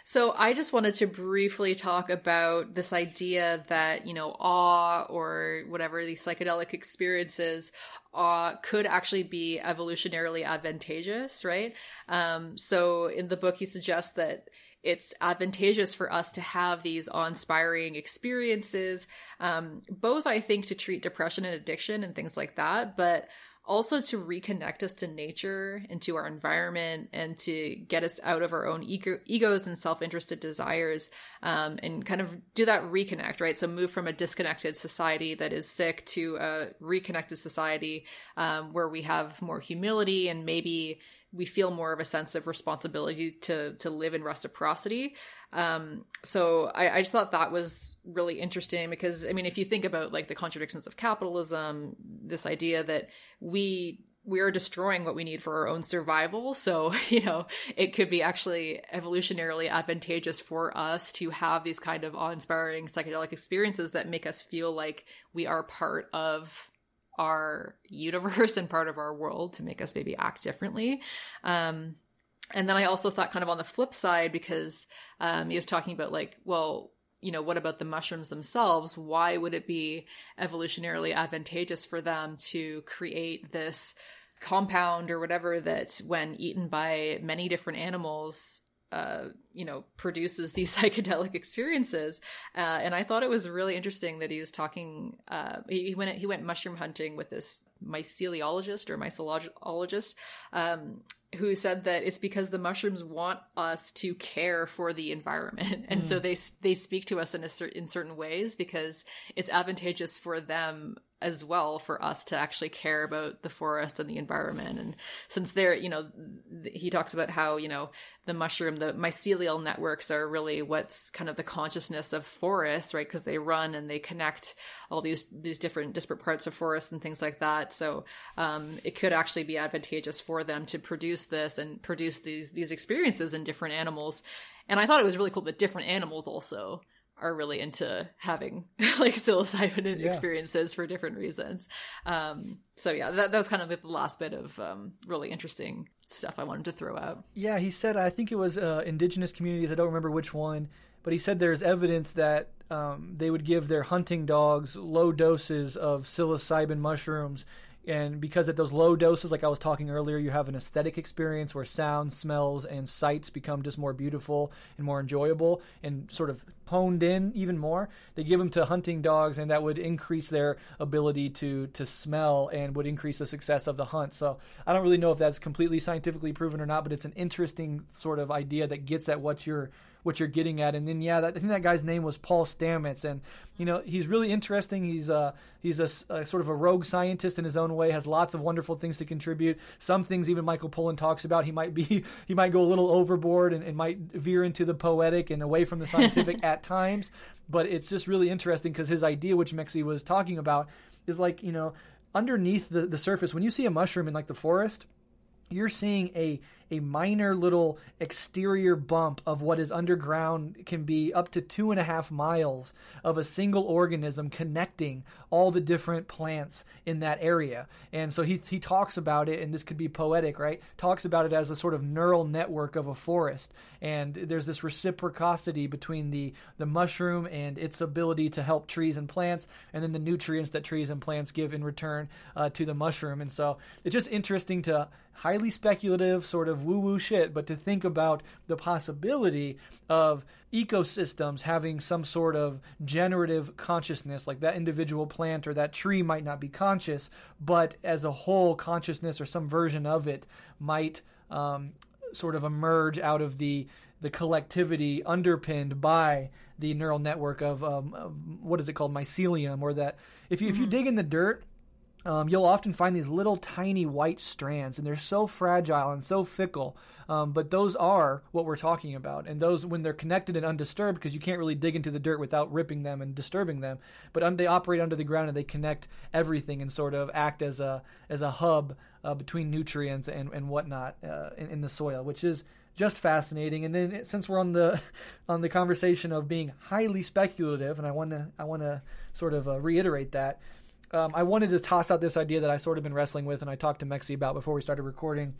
So I just wanted to briefly talk about this idea that, you know, awe or whatever these psychedelic experiences uh, could actually be evolutionarily advantageous, right? Um, so in the book, he suggests that it's advantageous for us to have these awe-inspiring experiences, um, both I think to treat depression and addiction and things like that, but also to reconnect us to nature and to our environment and to get us out of our own ego- egos and self-interested desires um, and kind of do that reconnect right? So move from a disconnected society that is sick to a reconnected society um, where we have more humility and maybe we feel more of a sense of responsibility to to live in reciprocity. Um, so I, I just thought that was really interesting because I mean, if you think about like the contradictions of capitalism, this idea that we we are destroying what we need for our own survival. So, [LAUGHS] you know, it could be actually evolutionarily advantageous for us to have these kind of awe inspiring psychedelic experiences that make us feel like we are part of our universe [LAUGHS] and part of our world to make us maybe act differently. Um, and then I also thought kind of on the flip side because um, he was talking about like, well, you know, what about the mushrooms themselves? Why would it be evolutionarily advantageous for them to create this compound or whatever that, when eaten by many different animals, uh, you know, produces these [LAUGHS] psychedelic experiences. Uh, and I thought it was really interesting that he was talking. Uh, he, he, went he went mushroom hunting with this myceliologist or mycologist, um, who said that it's because the mushrooms want us to care for the environment, [LAUGHS] and mm. so they they speak to us in a cer- in certain ways because it's advantageous for them as well for us to actually care about the forest and the environment. And since they're, you know, he talks about how, you know, the mushroom, the mycelial networks are really what's kind of the consciousness of forests, right? Because they run and they connect all these, these different disparate parts of forests and things like that. So, um, it could actually be advantageous for them to produce this and produce these, these experiences in different animals. And I thought it was really cool that different animals also are really into having [LAUGHS] like psilocybin yeah. experiences for different reasons. Um, so yeah, that, that was kind of the last bit of um, really interesting stuff I wanted to throw out. Yeah, he said I think it was uh, indigenous communities. I don't remember which one, but he said there's evidence that um, they would give their hunting dogs low doses of psilocybin mushrooms and because at those low doses like i was talking earlier you have an aesthetic experience where sounds smells and sights become just more beautiful and more enjoyable and sort of honed in even more. They give them to hunting dogs and that would increase their ability to to smell and would increase the success of the hunt. So i don't really know if that's completely scientifically proven or not but it's an interesting sort of idea that gets at what you're what you're getting at. And then yeah, that, I think that guy's name was Paul Stamets, and you know he's really interesting. He's uh he's a, a, sort of a rogue scientist in his own way. Has lots of wonderful things to contribute. Some things even Michael Pollan talks about. He might be [LAUGHS] he might go a little overboard and, and might veer into the poetic and away from the scientific [LAUGHS] at times. But it's just really interesting because his idea, which Mexie was talking about, is like you know underneath the, the surface when you see a mushroom in like the forest you're seeing a a minor little exterior bump of what is underground can be up to two and a half miles of a single organism connecting all the different plants in that area. And so he, he talks about it, and this could be poetic, right? Talks about it as a sort of neural network of a forest. And there's this reciprocity between the, the mushroom and its ability to help trees and plants, and then the nutrients that trees and plants give in return uh, to the mushroom. And so it's just interesting to highly speculative, sort of woo woo shit, but to think about the possibility of ecosystems having some sort of generative consciousness, like that individual plant or that tree might not be conscious, but as a whole, consciousness or some version of it might um, sort of emerge out of the the collectivity underpinned by the neural network of, um, of what is it called mycelium or that if you mm-hmm. if you mm-hmm. dig in the dirt um, you'll often find these little tiny white strands, and they're so fragile and so fickle. Um, but those are what we're talking about, and those when they're connected and undisturbed, because you can't really dig into the dirt without ripping them and disturbing them. But um, they operate under the ground and they connect everything and sort of act as a as a hub uh, between nutrients and and whatnot uh, in, in the soil, which is just fascinating. And then since we're on the [LAUGHS] on the conversation of being highly speculative, and I want to I want to sort of uh, reiterate that um, I wanted to toss out this idea that I sort of been wrestling with, and I talked to Mexie about before we started recording,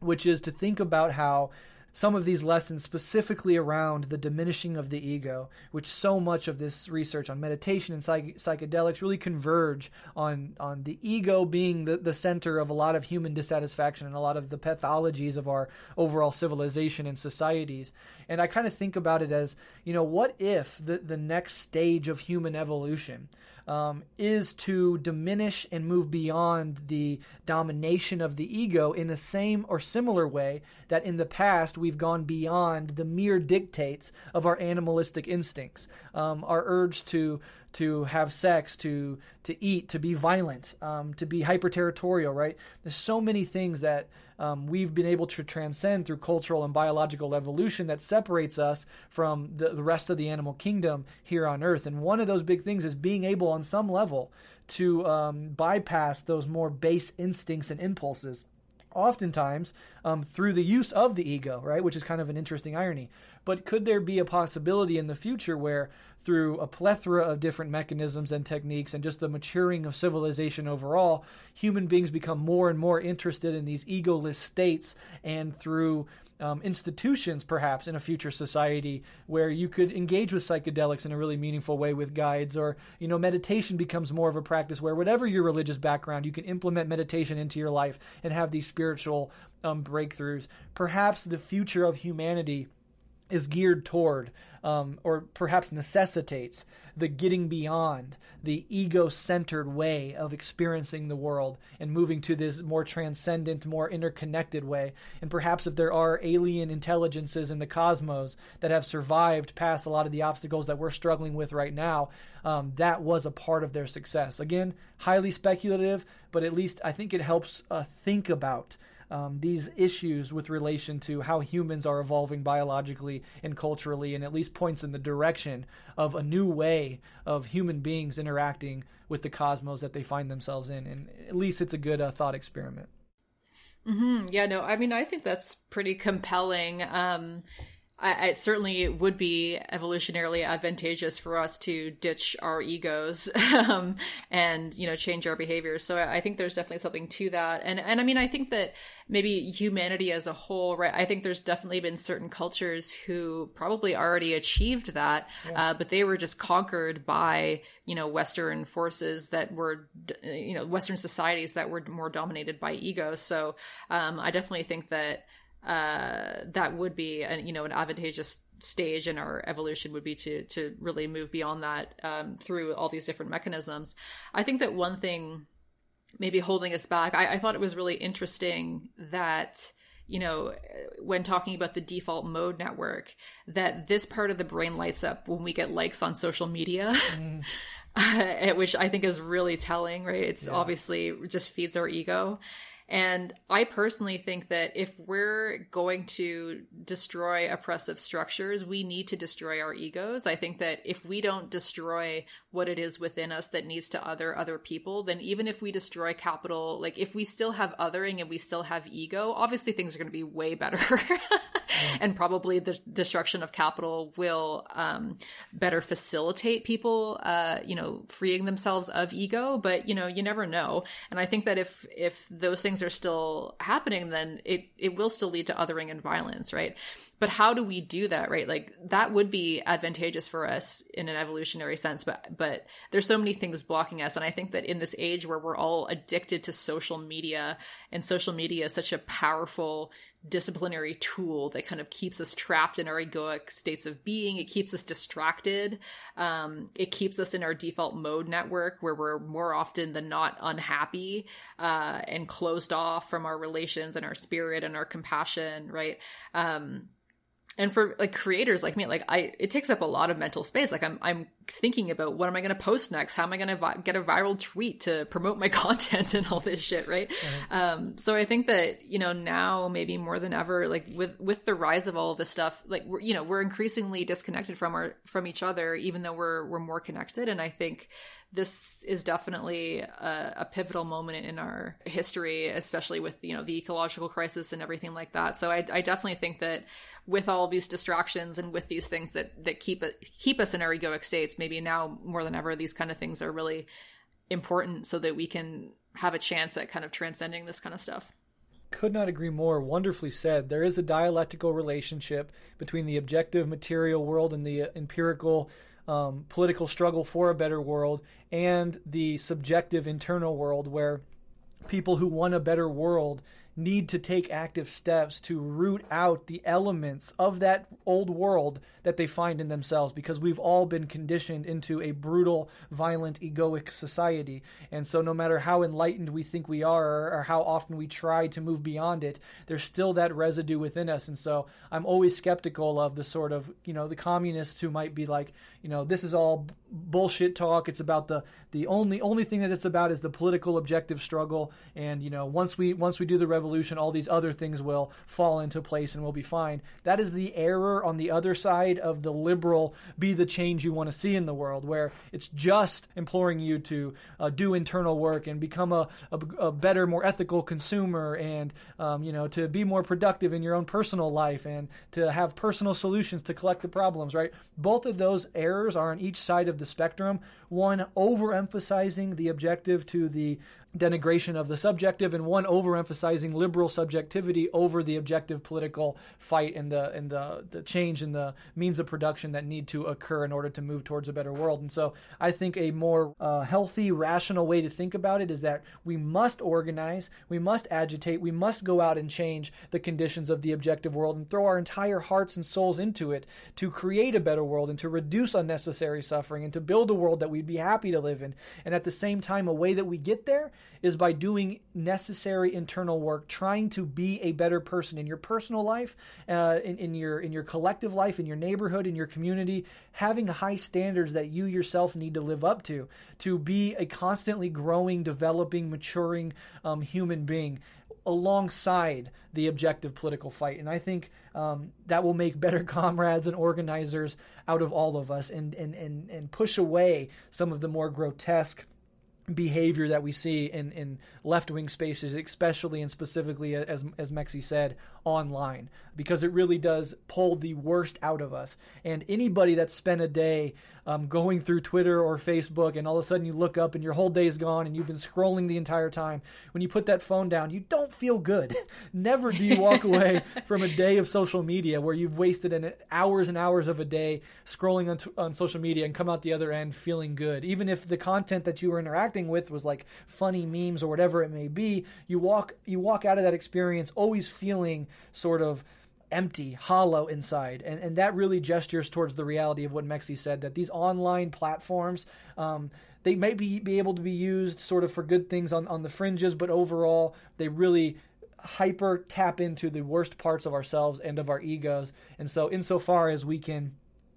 which is to think about how some of these lessons specifically around the diminishing of the ego, which so much of this research on meditation and psych- psychedelics really converge on on the ego being the, the center of a lot of human dissatisfaction and a lot of the pathologies of our overall civilization and societies. And I kind of think about it as, you know, what if the, the next stage of human evolution um, is to diminish and move beyond the domination of the ego in the same or similar way that in the past we've gone beyond the mere dictates of our animalistic instincts, um, our urge to to have sex, to to eat, to be violent, um, to be hyper territorial. Right? There's so many things that um, we've been able to transcend through cultural and biological evolution that separates us from the, the rest of the animal kingdom here on Earth. And one of those big things is being able, on some level, to um, bypass those more base instincts and impulses oftentimes um, through the use of the ego, right? Which is kind of an interesting irony. But could there be a possibility in the future where, through a plethora of different mechanisms and techniques and just the maturing of civilization overall, human beings become more and more interested in these egoless states and through um, institutions, perhaps in a future society, where you could engage with psychedelics in a really meaningful way with guides, or you know, meditation becomes more of a practice where, whatever your religious background, you can implement meditation into your life and have these spiritual um, breakthroughs. Perhaps the future of humanity is geared toward, um, or perhaps necessitates, the getting beyond the ego centered way of experiencing the world and moving to this more transcendent, more interconnected way. And perhaps if there are alien intelligences in the cosmos that have survived past a lot of the obstacles that we're struggling with right now, um, that was a part of their success. Again, highly speculative, but at least I think it helps uh, think about um, these issues with relation to how humans are evolving biologically and culturally, and at least points in the direction of a new way of human beings interacting with the cosmos that they find themselves in. And at least it's a good uh, thought experiment. Mm-hmm. Yeah, no, I mean, I think that's pretty compelling. Um, I, I certainly would be evolutionarily advantageous for us to ditch our egos [LAUGHS] um, and you know change our behaviors. So I, I think there's definitely something to that, and and I mean I think that maybe humanity as a whole, right? I think there's definitely been certain cultures who probably already achieved that, yeah. uh, but they were just conquered by you know Western forces that were you know Western societies that were more dominated by ego. So um, I definitely think that uh, that would be an, you know an advantageous stage in our evolution would be to to really move beyond that um, through all these different mechanisms. I think that one thing maybe holding us back, I, I thought it was really interesting that you know, when talking about the default mode network, that this part of the brain lights up when we get likes on social media. Mm. [LAUGHS] which I think is really telling, right? It's yeah. obviously just feeds our ego. And I personally think that if we're going to destroy oppressive structures, we need to destroy our egos. I think that if we don't destroy what it is within us that needs to other other people, then even if we destroy capital, like if we still have othering and we still have ego, obviously things are going to be way better. [LAUGHS] [LAUGHS] and probably the destruction of capital will um, better facilitate people, uh, you know, freeing themselves of ego. But you know, you never know. And I think that if if those things are still happening, then it it will still lead to othering and violence, right? But how do we do that, right? Like that would be advantageous for us in an evolutionary sense, but but there's so many things blocking us, and I think that in this age where we're all addicted to social media, and social media is such a powerful disciplinary tool that kind of keeps us trapped in our egoic states of being. It keeps us distracted. Um, it keeps us in our default mode network where we're more often than not unhappy uh, and closed off from our relations and our spirit and our compassion, right? Um, and for like creators like me like i it takes up a lot of mental space like i'm i'm thinking about what am i going to post next how am i going to vi- get a viral tweet to promote my [LAUGHS] content and all this shit right mm-hmm. um so i think that you know now maybe more than ever like with with the rise of all of this stuff like we're you know we're increasingly disconnected from our from each other even though we're we're more connected and i think this is definitely a, a, pivotal moment in our history, especially with you know the ecological crisis and everything like that. So I, I definitely think that with all these distractions and with these things that that keep keep us in our egoic states, maybe now more than ever, these kind of things are really important so that we can have a chance at kind of transcending this kind of stuff. Could not agree more. Wonderfully said. There is a dialectical relationship between the objective material world and the empirical um, political struggle for a better world and the subjective internal world where people who want a better world need to take active steps to root out the elements of that old world that they find in themselves because we've all been conditioned into a brutal, violent, egoic society. And so, no matter how enlightened we think we are or how often we try to move beyond it, there's still that residue within us. And so, I'm always skeptical of the sort of, you know, the communists who might be like, you know, this is all bullshit talk. It's about the the only only thing that it's about is the political objective struggle. And you know, once we once we do the revolution, all these other things will fall into place and we'll be fine. That is the error on the other side of the liberal be the change you want to see in the world, where it's just imploring you to uh, do internal work and become a, a, a better, more ethical consumer, and um, you know to be more productive in your own personal life and to have personal solutions to collect the problems. Right? Both of those errors are on each side of the spectrum. One overemphasizing the objective to the denigration of the subjective and one overemphasizing liberal subjectivity over the objective political fight and the and the, the change in the means of production that need to occur in order to move towards a better world. And so I think a more uh, healthy, rational way to think about it is that we must organize, we must agitate, we must go out and change the conditions of the objective world and throw our entire hearts and souls into it to create a better world and to reduce unnecessary suffering and to build a world that we'd be happy to live in. And at the same time, a way that we get there is by doing necessary internal work, trying to be a better person in your personal life, uh, in, in your in your collective life, in your neighborhood, in your community, having high standards that you yourself need to live up to, to be a constantly growing, developing, maturing um, human being alongside the objective political fight. And I think um, that will make better [LAUGHS] comrades and organizers out of all of us and, and, and, and push away some of the more grotesque behavior that we see in, in left wing spaces, especially and specifically, as, as Mexie said, online, because it really does pull the worst out of us. And anybody that's spent a day um, going through Twitter or Facebook, and all of a sudden you look up and your whole day is gone and you've been scrolling the entire time, when you put that phone down, you don't feel good. [LAUGHS] Never do you walk away [LAUGHS] from a day of social media where you've wasted an hours and hours of a day scrolling on, t- on social media and come out the other end feeling good. Even if the content that you were interacting with was like funny memes or whatever it may be, you walk you walk out of that experience always feeling sort of empty, hollow inside. And, and that really gestures towards the reality of what Mexie said that these online platforms, um, they may be, be able to be used sort of for good things on, on the fringes, but overall, they really hyper tap into the worst parts of ourselves and of our egos. And so, insofar as we can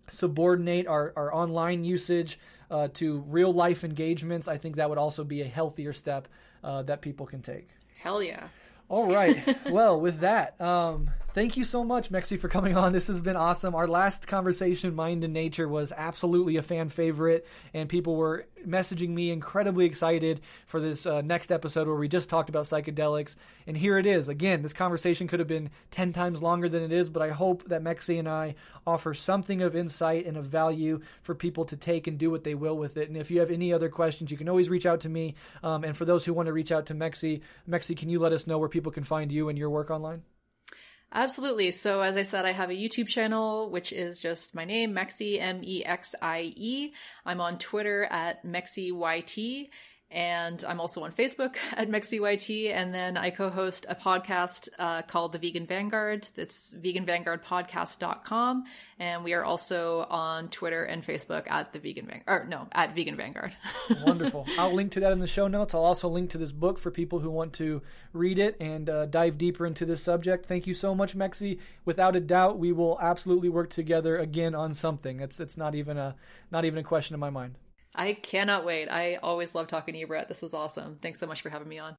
subordinate our, our online usage uh, to real life engagements, I think that would also be a healthier step uh, that people can take. Hell yeah. All right. [LAUGHS] well, with that, um, thank you so much, Mexie, for coming on. This has been awesome. Our last conversation, Mind and Nature, was absolutely a fan favorite, and people were messaging me incredibly excited for this uh, next episode where we just talked about psychedelics. And here it is. Again, this conversation could have been 10 times longer than it is, but I hope that Mexie and I offer something of insight and of value for people to take and do what they will with it. And if you have any other questions, you can always reach out to me. Um, and for those who want to reach out to Mexie, Mexie, can you let us know where people can find you and your work online? Absolutely. So, as I said, I have a YouTube channel, which is just my name, Mexie, M E X I E. I'm on Twitter at MexieYT. And I'm also on Facebook [LAUGHS] at MexieYT. And then I co host a podcast uh, called The Vegan Vanguard. That's veganvanguardpodcast.com. And we are also on Twitter and Facebook at The Vegan Vanguard. Or no, at Vegan Vanguard. [LAUGHS] Wonderful. I'll link to that in the show notes. I'll also link to this book for people who want to read it and uh, dive deeper into this subject. Thank you so much, Mexie. Without a doubt, we will absolutely work together again on something. It's it's not even a not even a question in my mind. I cannot wait. I always love talking to you, Breht. This was awesome. Thanks so much for having me on.